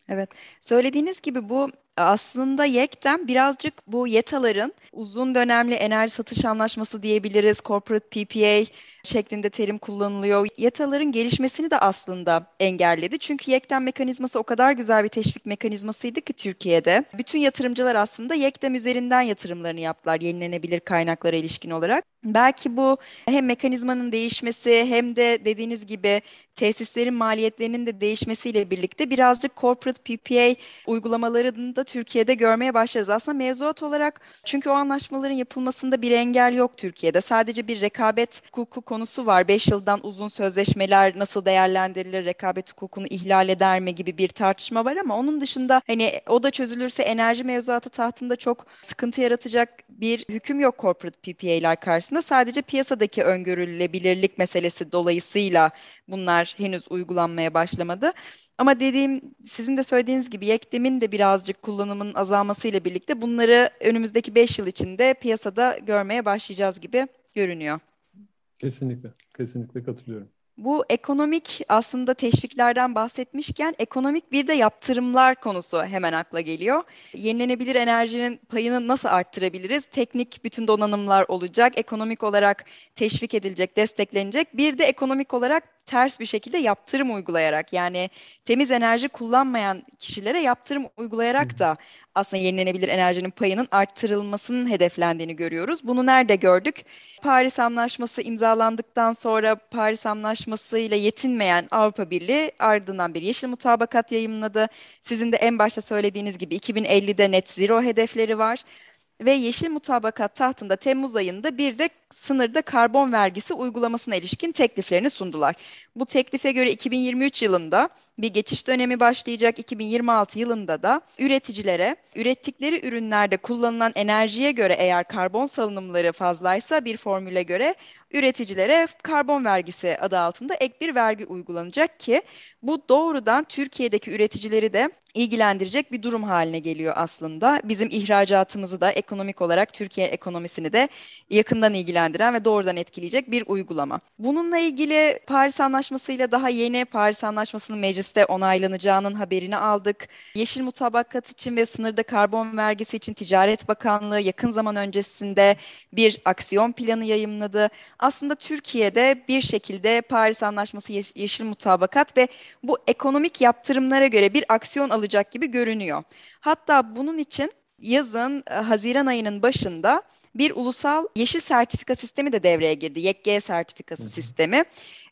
S2: Evet. Söylediğiniz gibi bu aslında YEK'ten birazcık bu YETA'ların uzun dönemli enerji satış anlaşması diyebiliriz, corporate PPA şeklinde terim kullanılıyor. YETA'ların gelişmesini de aslında engelledi. Çünkü YEK'ten mekanizması o kadar güzel bir teşvik mekanizmasıydı ki Türkiye'de. Bütün yatırımcılar aslında YEK'tem üzerinden yatırımlarını yaptılar yenilenebilir kaynaklara ilişkin olarak. Belki bu hem mekanizmanın değişmesi hem de dediğiniz gibi tesislerin maliyetlerinin de değişmesiyle birlikte birazcık corporate PPA uygulamalarını da Türkiye'de görmeye başlarız. Aslında mevzuat olarak çünkü o anlaşmaların yapılmasında bir engel yok Türkiye'de. Sadece bir rekabet hukuku konusu var. Beş yıldan uzun sözleşmeler nasıl değerlendirilir, rekabet hukukunu ihlal eder mi gibi bir tartışma var ama onun dışında hani o da çözülürse enerji mevzuatı tahtında çok sıkıntı yaratacak bir hüküm yok corporate PPA'lar karşısında. Sadece piyasadaki öngörülebilirlik meselesi dolayısıyla bunlar henüz uygulanmaya başlamadı. Ama dediğim sizin de söylediğiniz gibi yekdemin de birazcık kullanımının azalmasıyla birlikte bunları önümüzdeki 5 yıl içinde piyasada görmeye başlayacağız gibi görünüyor.
S3: Kesinlikle, kesinlikle katılıyorum.
S2: Bu ekonomik aslında teşviklerden bahsetmişken ekonomik bir de yaptırımlar konusu hemen akla geliyor. Yenilenebilir enerjinin payını nasıl arttırabiliriz? Teknik bütün donanımlar olacak, ekonomik olarak teşvik edilecek, desteklenecek. Bir de ekonomik olarak ters bir şekilde yaptırım uygulayarak yani temiz enerji kullanmayan kişilere yaptırım uygulayarak da aslında yenilenebilir enerjinin payının arttırılmasının hedeflendiğini görüyoruz. Bunu nerede gördük? Paris Anlaşması imzalandıktan sonra Paris Anlaşması ile yetinmeyen Avrupa Birliği ardından bir yeşil mutabakat yayımladı. Sizin de en başta söylediğiniz gibi 2050'de net zero hedefleri var ve yeşil mutabakat tahtında Temmuz ayında bir de sınırda karbon vergisi uygulamasına ilişkin tekliflerini sundular. Bu teklife göre 2023 yılında bir geçiş dönemi başlayacak. 2026 yılında da üreticilere ürettikleri ürünlerde kullanılan enerjiye göre eğer karbon salınımları fazlaysa bir formüle göre üreticilere karbon vergisi adı altında ek bir vergi uygulanacak ki bu doğrudan Türkiye'deki üreticileri de ilgilendirecek bir durum haline geliyor aslında. Bizim ihracatımızı da ekonomik olarak Türkiye ekonomisini de yakından ilgilendiren ve doğrudan etkileyecek bir uygulama. Bununla ilgili Paris Anlaşması ile daha yeni Paris Anlaşması'nın mecliste onaylanacağının haberini aldık. Yeşil mutabakat için ve sınırda karbon vergisi için Ticaret Bakanlığı yakın zaman öncesinde bir aksiyon planı yayımladı. aslında Türkiye'de bir şekilde Paris Anlaşması yeşil mutabakat ve bu ekonomik yaptırımlara göre bir aksiyon alacak gibi görünüyor. Hatta bunun için yazın e, Haziran ayının başında bir ulusal yeşil sertifika sistemi de devreye girdi. YGE sertifikası sistemi.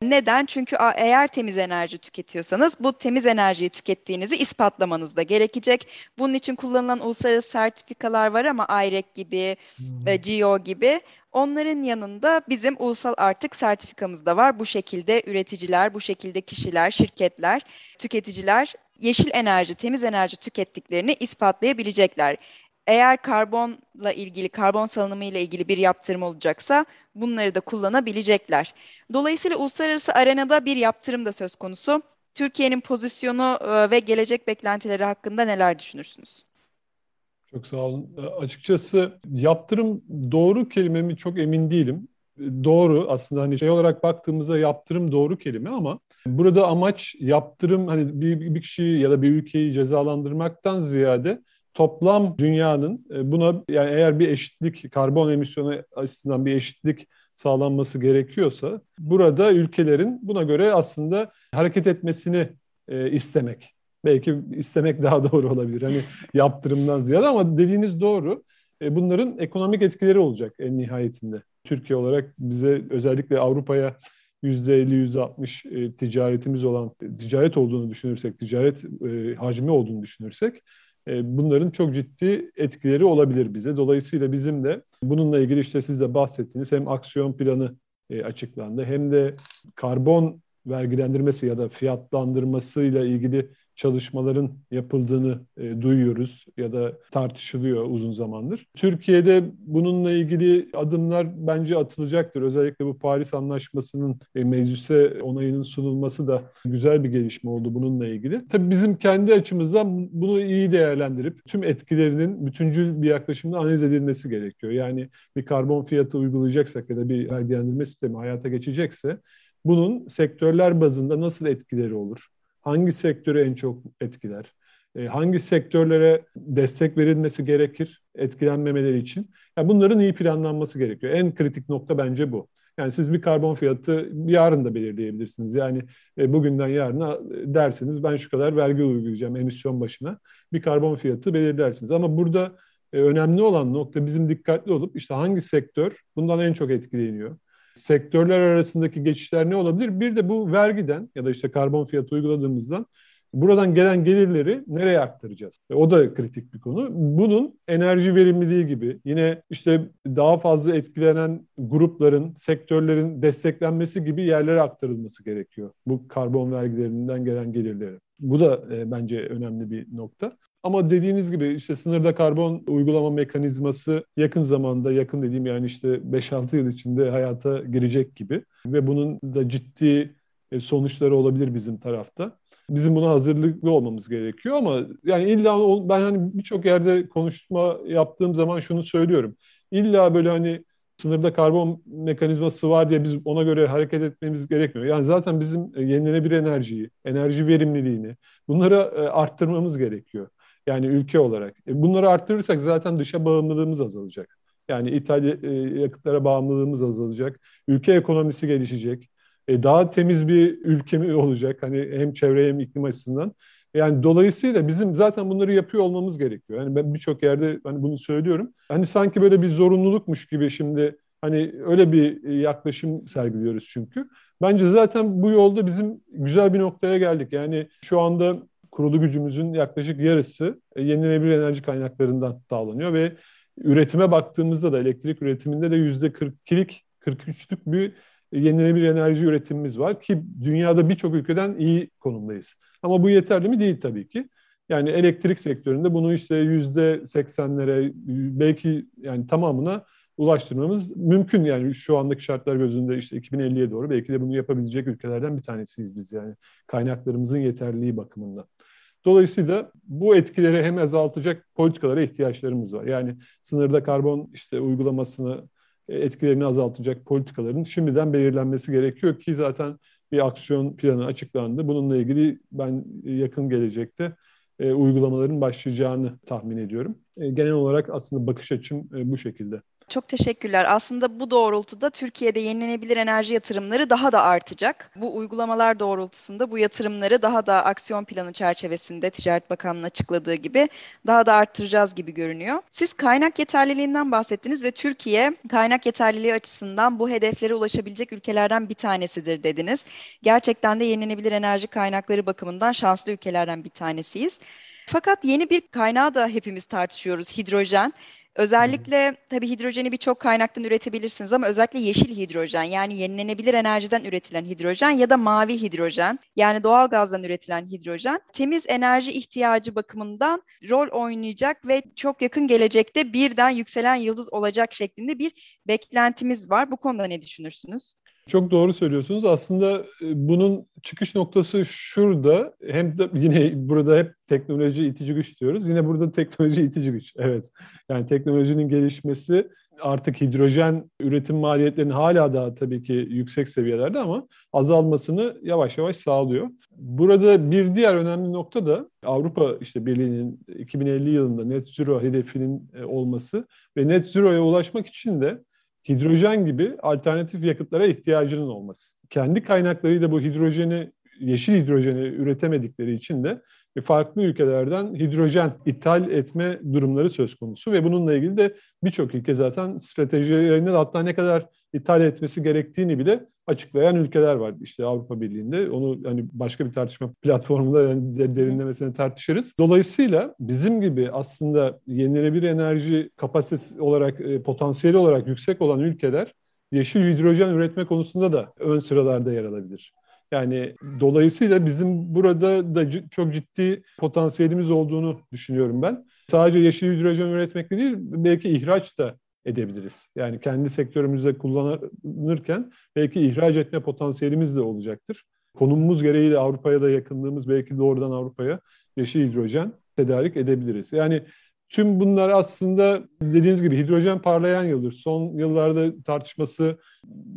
S2: Neden? Çünkü eğer temiz enerji tüketiyorsanız bu temiz enerjiyi tükettiğinizi ispatlamanız da gerekecek. Bunun için kullanılan uluslararası sertifikalar var ama IREC gibi, hı. GEO gibi. Onların yanında bizim ulusal artık sertifikamız da var. Bu şekilde üreticiler, bu şekilde kişiler, şirketler, tüketiciler yeşil enerji, temiz enerji tükettiklerini ispatlayabilecekler. Eğer karbonla ilgili, karbon salınımı ile ilgili bir yaptırım olacaksa bunları da kullanabilecekler. Dolayısıyla uluslararası arenada bir yaptırım da söz konusu. Türkiye'nin pozisyonu e, ve gelecek beklentileri hakkında neler düşünürsünüz?
S3: Çok sağ olun. E, açıkçası yaptırım doğru kelime mi çok emin değilim. E, doğru aslında hani şey olarak baktığımızda yaptırım doğru kelime ama burada amaç yaptırım hani bir, bir kişiyi ya da bir ülkeyi cezalandırmaktan ziyade toplam dünyanın e, buna yani eğer bir eşitlik karbon emisyonu açısından bir eşitlik sağlanması gerekiyorsa burada ülkelerin buna göre aslında hareket etmesini e, istemek. Belki istemek daha doğru olabilir. Hani yaptırımdan ziyade ama dediğiniz doğru. E, bunların ekonomik etkileri olacak en nihayetinde. Türkiye olarak bize özellikle Avrupa'ya %50-%60 e, ticaretimiz olan, ticaret olduğunu düşünürsek, ticaret hacmi olduğunu düşünürsek bunların çok ciddi etkileri olabilir bize. Dolayısıyla bizim de bununla ilgili işte siz de bahsettiğiniz hem aksiyon planı e, açıklandı hem de karbon vergilendirmesi ya da fiyatlandırmasıyla ilgili çalışmaların yapıldığını e, duyuyoruz ya da tartışılıyor uzun zamandır. Türkiye'de bununla ilgili adımlar bence atılacaktır. Özellikle bu Paris Anlaşması'nın e, meclise onayının sunulması da güzel bir gelişme oldu bununla ilgili. Tabii bizim kendi açımızdan bunu iyi değerlendirip tüm etkilerinin bütüncül bir yaklaşımda analiz edilmesi gerekiyor. Yani bir karbon fiyatı uygulayacaksak ya da bir vergilendirme sistemi hayata geçecekse bunun sektörler bazında nasıl etkileri olur? Hangi sektörü en çok etkiler? E, hangi sektörlere destek verilmesi gerekir etkilenmemeleri için? Yani bunların iyi planlanması gerekiyor. En kritik nokta bence bu. Yani siz bir karbon fiyatı yarın da belirleyebilirsiniz. Yani e, bugünden yarına e, derseniz ben şu kadar vergi uygulayacağım emisyon başına. Bir karbon fiyatı belirlersiniz. Ama burada önemli olan nokta bizim dikkatli olup işte hangi sektör bundan en çok etkileniyor? Sektörler arasındaki geçişler ne olabilir? Bir de bu vergiden ya da işte karbon fiyatı uyguladığımızdan buradan gelen gelirleri nereye aktaracağız? E, o da kritik bir konu. Bunun enerji verimliliği gibi yine işte daha fazla etkilenen grupların, sektörlerin desteklenmesi gibi yerlere aktarılması gerekiyor. Bu karbon vergilerinden gelen gelirleri. Bu da e, bence önemli bir nokta. Ama dediğiniz gibi işte sınırda karbon uygulama mekanizması yakın zamanda, yakın dediğim yani işte 5-6 yıl içinde hayata girecek gibi. Ve bunun da ciddi e, sonuçları olabilir bizim tarafta. Bizim buna hazırlıklı olmamız gerekiyor ama yani illa ben hani birçok yerde konuşma yaptığım zaman şunu söylüyorum. İlla böyle hani sınırda karbon mekanizması var diye biz ona göre hareket etmemiz gerekmiyor. Yani zaten bizim e, yenilenebilir enerjiyi, enerji verimliliğini bunları e, arttırmamız gerekiyor. Yani ülke olarak. E, bunları arttırırsak zaten dışa bağımlılığımız azalacak. Yani ithal e, yakıtlara bağımlılığımız azalacak. Ülke ekonomisi gelişecek. E, daha temiz bir ülke olacak? Hani hem çevre hem iklim açısından. Yani dolayısıyla bizim zaten bunları yapıyor olmamız gerekiyor. Yani ben birçok yerde hani bunu söylüyorum. Hani sanki böyle bir zorunlulukmuş gibi şimdi hani öyle bir yaklaşım sergiliyoruz çünkü. Bence zaten bu yolda bizim güzel bir noktaya geldik. Yani şu anda kurulu gücümüzün yaklaşık yarısı e, yenilenebilir enerji kaynaklarından sağlanıyor ve üretime baktığımızda da elektrik üretiminde de yüzde 42'lik 43'lük bir yenilenebilir enerji üretimimiz var ki dünyada birçok ülkeden iyi konumdayız. Ama bu yeterli mi? Değil tabii ki. Yani elektrik sektöründe bunu işte yüzde seksenlere belki yani tamamına ulaştırmamız mümkün yani şu andaki şartlar gözünde işte 2050'ye doğru belki de bunu yapabilecek ülkelerden bir tanesiyiz biz yani kaynaklarımızın yeterliliği bakımından. Dolayısıyla bu etkileri hem azaltacak politikalara ihtiyaçlarımız var. Yani sınırda karbon işte uygulamasını e, etkilerini azaltacak politikaların şimdiden belirlenmesi gerekiyor ki zaten bir aksiyon planı açıklandı. Bununla ilgili ben yakın gelecekte e, uygulamaların başlayacağını tahmin ediyorum. E, genel olarak aslında bakış açım e, bu şekilde.
S2: Çok teşekkürler. Aslında bu doğrultuda Türkiye'de yenilenebilir enerji yatırımları daha da artacak. Bu uygulamalar doğrultusunda bu yatırımları daha da aksiyon planı çerçevesinde Ticaret Bakanlığı'nın açıkladığı gibi daha da arttıracağız gibi görünüyor. Siz kaynak yeterliliğinden bahsettiniz ve Türkiye kaynak yeterliliği açısından bu hedeflere ulaşabilecek ülkelerden bir tanesidir dediniz. Gerçekten de yenilenebilir enerji kaynakları bakımından şanslı ülkelerden bir tanesiyiz. Fakat yeni bir kaynağı da hepimiz tartışıyoruz, hidrojen. Özellikle tabii hidrojeni birçok kaynaktan üretebilirsiniz ama özellikle yeşil hidrojen yani yenilenebilir enerjiden üretilen hidrojen ya da mavi hidrojen yani doğal gazdan üretilen hidrojen temiz enerji ihtiyacı bakımından rol oynayacak ve çok yakın gelecekte birden yükselen yıldız olacak şeklinde bir beklentimiz var. Bu konuda ne düşünürsünüz?
S3: Çok doğru söylüyorsunuz. Aslında e, bunun çıkış noktası şurada. Hem de yine burada hep teknoloji itici güç diyoruz. Yine burada teknoloji itici güç. Evet. Yani teknolojinin gelişmesi artık hidrojen üretim maliyetlerinin hala da tabii ki yüksek seviyelerde ama azalmasını yavaş yavaş sağlıyor. Burada bir diğer önemli nokta da Avrupa işte Birliği'nin 2050 yılında net zero hedefinin e, olması ve net zero'ya ulaşmak için de hidrojen gibi alternatif yakıtlara ihtiyacının olması. Kendi kaynaklarıyla bu hidrojeni, yeşil hidrojeni üretemedikleri için de farklı ülkelerden hidrojen ithal etme durumları söz konusu ve bununla ilgili de birçok ülke zaten stratejilerinde hatta ne kadar ithal etmesi gerektiğini bile açıklayan ülkeler var. İşte Avrupa Birliği'nde onu hani başka bir tartışma platformunda yani derinlemesine tartışırız. Dolayısıyla bizim gibi aslında yenilenebilir enerji kapasitesi olarak, e, potansiyeli olarak yüksek olan ülkeler yeşil hidrojen üretme konusunda da ön sıralarda yer alabilir. Yani dolayısıyla bizim burada da çok ciddi potansiyelimiz olduğunu düşünüyorum ben. Sadece yeşil hidrojen üretmek değil, belki ihraç da edebiliriz. Yani kendi sektörümüzde kullanırken belki ihraç etme potansiyelimiz de olacaktır. Konumumuz gereğiyle Avrupa'ya da yakınlığımız belki doğrudan Avrupa'ya yeşil hidrojen tedarik edebiliriz. Yani tüm bunlar aslında dediğiniz gibi hidrojen parlayan yıldır. Son yıllarda tartışması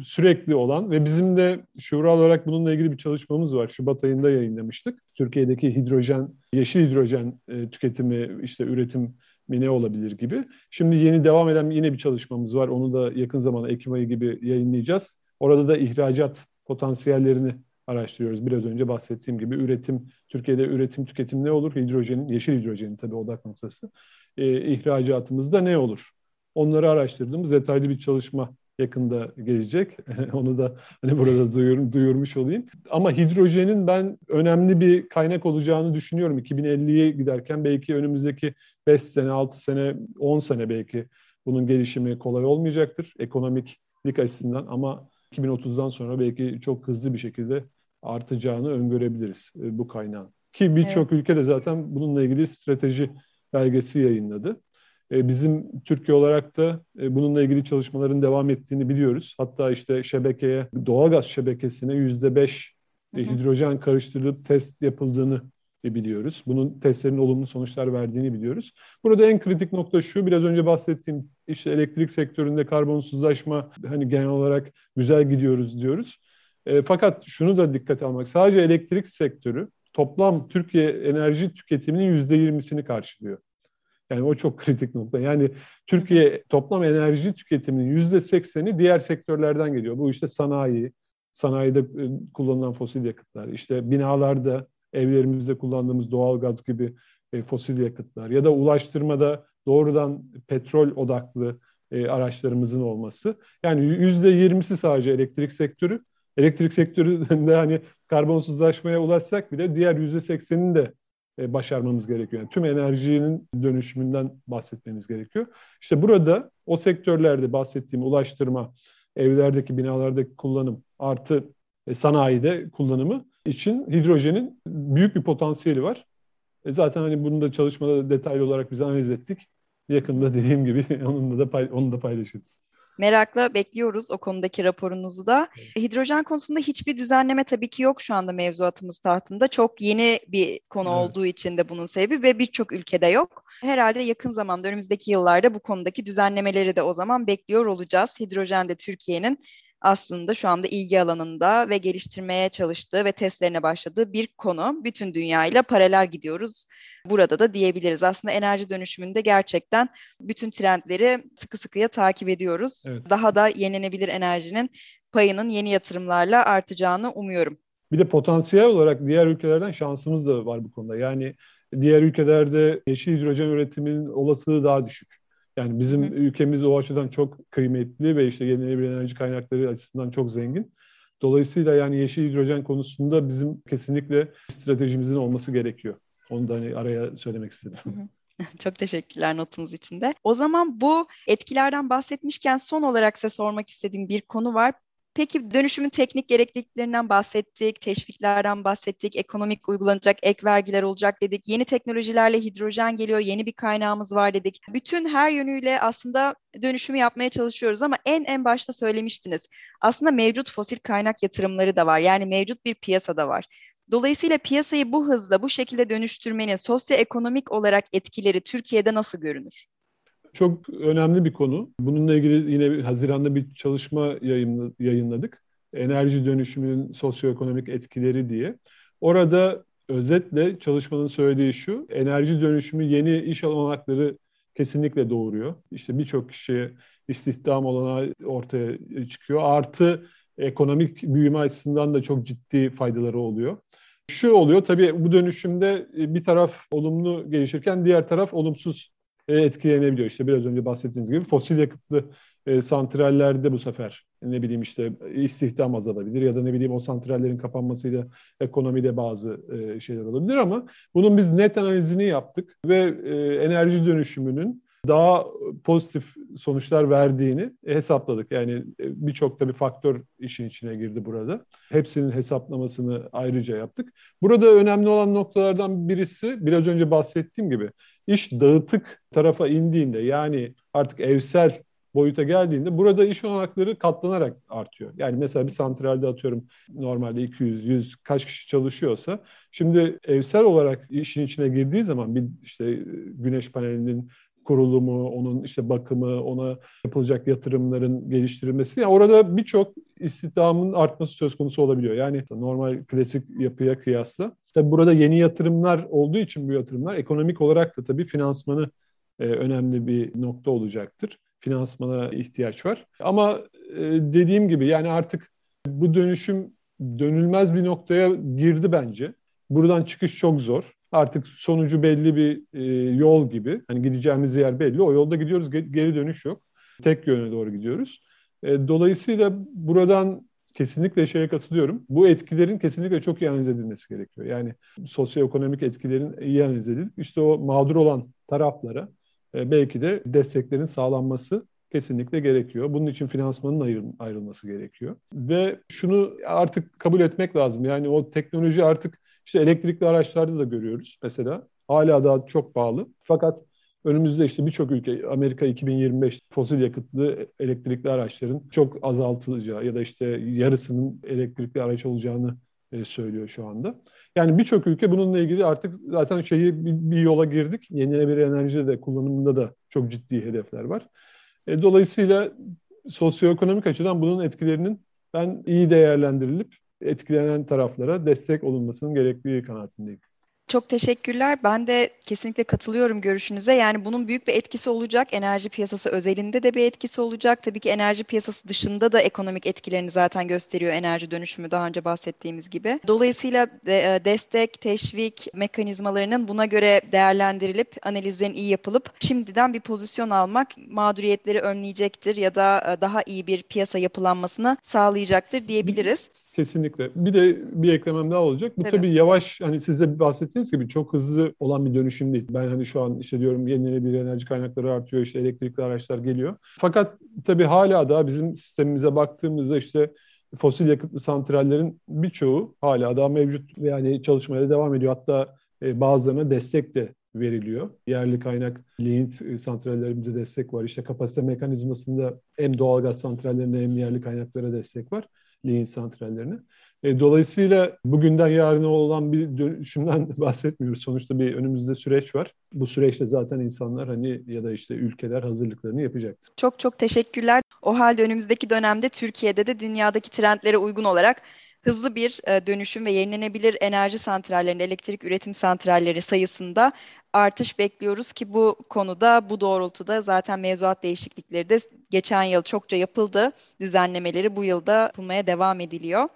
S3: sürekli olan ve bizim de şura olarak bununla ilgili bir çalışmamız var. Şubat ayında yayınlamıştık. Türkiye'deki hidrojen, yeşil hidrojen e, tüketimi, işte üretim ne olabilir gibi. Şimdi yeni devam eden yine bir çalışmamız var. Onu da yakın zamanda Ekim ayı gibi yayınlayacağız. Orada da ihracat potansiyellerini araştırıyoruz. Biraz önce bahsettiğim gibi üretim, Türkiye'de üretim tüketim ne olur? Hidrojenin, yeşil hidrojenin tabii odak noktası. E, ihracatımızda ne olur? Onları araştırdığımız detaylı bir çalışma yakında gelecek. Onu da hani burada duyur, duyurmuş olayım. Ama hidrojenin ben önemli bir kaynak olacağını düşünüyorum. 2050'ye giderken belki önümüzdeki 5 sene, 6 sene, 10 sene belki bunun gelişimi kolay olmayacaktır ekonomiklik açısından ama 2030'dan sonra belki çok hızlı bir şekilde artacağını öngörebiliriz e, bu kaynağın. Ki birçok evet. ülke de zaten bununla ilgili strateji belgesi yayınladı. E, bizim Türkiye olarak da e, bununla ilgili çalışmaların devam ettiğini biliyoruz. Hatta işte şebekeye, doğalgaz şebekesine yüzde beş hidrojen karıştırılıp test yapıldığını biliyoruz. Bunun testlerin olumlu sonuçlar verdiğini biliyoruz. Burada en kritik nokta şu, biraz önce bahsettiğim işte elektrik sektöründe karbonsuzlaşma hani genel olarak güzel gidiyoruz diyoruz. E, fakat şunu da dikkate almak, sadece elektrik sektörü toplam Türkiye enerji tüketiminin yüzde yirmisini karşılıyor. Yani o çok kritik nokta. Yani Türkiye toplam enerji tüketiminin yüzde sekseni diğer sektörlerden geliyor. Bu işte sanayi, sanayide e, kullanılan fosil yakıtlar, işte binalarda, evlerimizde kullandığımız doğal gaz gibi e, fosil yakıtlar ya da ulaştırmada doğrudan petrol odaklı e, araçlarımızın olması. Yani yüzde yirmisi sadece elektrik sektörü. Elektrik sektöründe hani karbonsuzlaşmaya ulaşsak bile diğer yüzde seksenini de e, başarmamız gerekiyor. Yani tüm enerjinin dönüşümünden bahsetmemiz gerekiyor. İşte burada o sektörlerde bahsettiğim ulaştırma, evlerdeki binalardaki kullanım artı e, sanayide kullanımı için hidrojenin büyük bir potansiyeli var. E zaten hani bunu da çalışmada detaylı olarak biz analiz ettik. Yakında dediğim gibi onunla da pay, onu da paylaşırız.
S2: Merakla bekliyoruz o konudaki raporunuzu da. Hidrojen konusunda hiçbir düzenleme tabii ki yok şu anda mevzuatımız tahtında. Çok yeni bir konu evet. olduğu için de bunun sebebi ve birçok ülkede yok. Herhalde yakın zamanda önümüzdeki yıllarda bu konudaki düzenlemeleri de o zaman bekliyor olacağız. Hidrojen de Türkiye'nin aslında şu anda ilgi alanında ve geliştirmeye çalıştığı ve testlerine başladığı bir konu. Bütün dünyayla paralel gidiyoruz burada da diyebiliriz. Aslında enerji dönüşümünde gerçekten bütün trendleri sıkı sıkıya takip ediyoruz. Evet. Daha da yenilenebilir enerjinin payının yeni yatırımlarla artacağını umuyorum.
S3: Bir de potansiyel olarak diğer ülkelerden şansımız da var bu konuda. Yani diğer ülkelerde yeşil hidrojen üretiminin olasılığı daha düşük. Yani bizim Hı. ülkemiz o açıdan çok kıymetli ve işte yenilenebilir enerji kaynakları açısından çok zengin. Dolayısıyla yani yeşil hidrojen konusunda bizim kesinlikle stratejimizin olması gerekiyor. Onu da hani araya söylemek istedim. Hı hı.
S2: Çok teşekkürler notunuz için de. O zaman bu etkilerden bahsetmişken son olarak size sormak istediğim bir konu var. Peki dönüşümün teknik gerekliliklerinden bahsettik, teşviklerden bahsettik, ekonomik uygulanacak ek vergiler olacak dedik. Yeni teknolojilerle hidrojen geliyor, yeni bir kaynağımız var dedik. Bütün her yönüyle aslında dönüşümü yapmaya çalışıyoruz ama en en başta söylemiştiniz. Aslında mevcut fosil kaynak yatırımları da var. Yani mevcut bir piyasada var. Dolayısıyla piyasayı bu hızla, bu şekilde dönüştürmenin sosyoekonomik olarak etkileri Türkiye'de nasıl görünür?
S3: Çok önemli bir konu. Bununla ilgili yine Haziran'da bir çalışma yayınladık. Enerji dönüşümünün sosyoekonomik etkileri diye. Orada özetle çalışmanın söylediği şu, enerji dönüşümü yeni iş olanakları kesinlikle doğuruyor. İşte birçok kişiye istihdam olanağı ortaya çıkıyor. Artı ekonomik büyüme açısından da çok ciddi faydaları oluyor. Şu oluyor tabii bu dönüşümde bir taraf olumlu gelişirken diğer taraf olumsuz e, etkilenebiliyor. İşte biraz önce bahsettiğiniz gibi fosil yakıtlı e, santrallerde bu sefer ne bileyim işte istihdam azalabilir ya da ne bileyim o santrallerin kapanmasıyla ekonomide bazı e, şeyler olabilir ama bunun biz net analizini yaptık ve e, enerji dönüşümünün daha pozitif sonuçlar verdiğini hesapladık. Yani e, birçok tabii faktör işin içine girdi burada. Hepsinin hesaplamasını ayrıca yaptık. Burada önemli olan noktalardan birisi biraz önce bahsettiğim gibi iş dağıtık tarafa indiğinde yani artık evsel boyuta geldiğinde burada iş olanakları katlanarak artıyor. Yani mesela bir santralde atıyorum normalde 200, 100 kaç kişi çalışıyorsa şimdi evsel olarak işin içine girdiği zaman bir işte güneş panelinin kurulumu, onun işte bakımı, ona yapılacak yatırımların geliştirilmesi. Yani orada birçok istihdamın artması söz konusu olabiliyor. Yani normal klasik yapıya kıyasla. Tabii burada yeni yatırımlar olduğu için bu yatırımlar ekonomik olarak da tabii finansmanı e, önemli bir nokta olacaktır. Finansmana ihtiyaç var. Ama e, dediğim gibi yani artık bu dönüşüm dönülmez bir noktaya girdi bence. Buradan çıkış çok zor artık sonucu belli bir e, yol gibi. Hani gideceğimiz yer belli. O yolda gidiyoruz, geri dönüş yok. Tek yöne doğru gidiyoruz. E, dolayısıyla buradan kesinlikle şeye katılıyorum. Bu etkilerin kesinlikle çok iyi analiz edilmesi gerekiyor. Yani sosyoekonomik etkilerin iyi analiz edilip işte o mağdur olan taraflara e, belki de desteklerin sağlanması kesinlikle gerekiyor. Bunun için finansmanın ayrı, ayrılması gerekiyor. Ve şunu artık kabul etmek lazım. Yani o teknoloji artık işte elektrikli araçlarda da görüyoruz mesela. Hala daha çok pahalı. Fakat önümüzde işte birçok ülke Amerika 2025 fosil yakıtlı elektrikli araçların çok azaltılacağı ya da işte yarısının elektrikli araç olacağını e, söylüyor şu anda. Yani birçok ülke bununla ilgili artık zaten şeyi bir, yola girdik. Yenilenebilir enerji de kullanımında da çok ciddi hedefler var. E, dolayısıyla sosyoekonomik açıdan bunun etkilerinin ben iyi değerlendirilip etkilenen taraflara destek olunmasının gerektiği kanaatindeyim.
S2: Çok teşekkürler. Ben de kesinlikle katılıyorum görüşünüze. Yani bunun büyük bir etkisi olacak. Enerji piyasası özelinde de bir etkisi olacak. Tabii ki enerji piyasası dışında da ekonomik etkilerini zaten gösteriyor enerji dönüşümü daha önce bahsettiğimiz gibi. Dolayısıyla e, destek, teşvik mekanizmalarının buna göre değerlendirilip analizlerin iyi yapılıp şimdiden bir pozisyon almak mağduriyetleri önleyecektir ya da e, daha iyi bir piyasa yapılanmasını sağlayacaktır diyebiliriz.
S3: Kesinlikle. Bir de bir eklemem daha olacak. Bu tabii, tabii yavaş hani size bahsettiğiniz gibi çok hızlı olan bir dönüşüm değil. Ben hani şu an işte diyorum yenilenebilir enerji kaynakları artıyor, işte elektrikli araçlar geliyor. Fakat tabii hala da bizim sistemimize baktığımızda işte fosil yakıtlı santrallerin birçoğu hala daha mevcut ve yani çalışmaya devam ediyor. Hatta e, bazılarına destek de veriliyor. Yerli kaynak lignit santrallerimize destek var. İşte kapasite mekanizmasında hem doğalgaz santrallerine hem yerli kaynaklara destek var lignit santrallerine. E, dolayısıyla bugünden yarına olan bir dönüşümden bahsetmiyoruz. Sonuçta bir önümüzde süreç var. Bu süreçte zaten insanlar hani ya da işte ülkeler hazırlıklarını yapacaktır.
S2: Çok çok teşekkürler. O halde önümüzdeki dönemde Türkiye'de de dünyadaki trendlere uygun olarak hızlı bir e, dönüşüm ve yenilenebilir enerji santrallerinin, elektrik üretim santralleri sayısında artış bekliyoruz ki bu konuda, bu doğrultuda zaten mevzuat değişiklikleri de geçen yıl çokça yapıldı. Düzenlemeleri bu yılda yapılmaya devam ediliyor.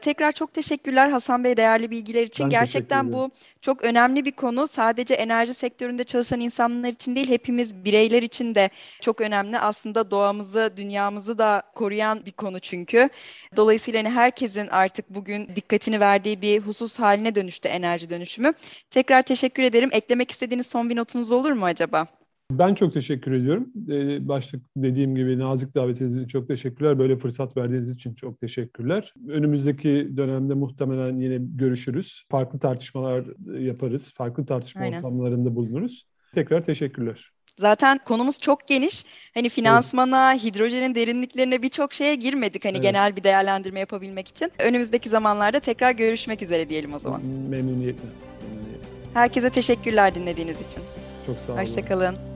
S2: Tekrar çok teşekkürler Hasan Bey değerli bilgiler için. Ben Gerçekten bu çok önemli bir konu. Sadece enerji sektöründe çalışan insanlar için değil, hepimiz bireyler için de çok önemli. Aslında doğamızı, dünyamızı da koruyan bir konu çünkü. Dolayısıyla hani herkesin artık bugün dikkatini verdiği bir husus haline dönüştü enerji dönüşümü. Tekrar teşekkür ederim. Eklemek istediğiniz son bir notunuz olur mu acaba?
S3: Ben çok teşekkür ediyorum. Ee, başta dediğim gibi nazik davetiniz için çok teşekkürler. Böyle fırsat verdiğiniz için çok teşekkürler. Önümüzdeki dönemde muhtemelen yine görüşürüz. Farklı tartışmalar yaparız. Farklı tartışma Aynen. ortamlarında bulunuruz. Tekrar teşekkürler.
S2: Zaten konumuz çok geniş. Hani finansmana, evet. hidrojenin derinliklerine birçok şeye girmedik hani evet. genel bir değerlendirme yapabilmek için. Önümüzdeki zamanlarda tekrar görüşmek üzere diyelim o zaman.
S3: Memnuniyetle. Memnuniyetle.
S2: Herkese teşekkürler dinlediğiniz için.
S3: Çok sağ olun.
S2: Hoşçakalın.
S3: Görüşmek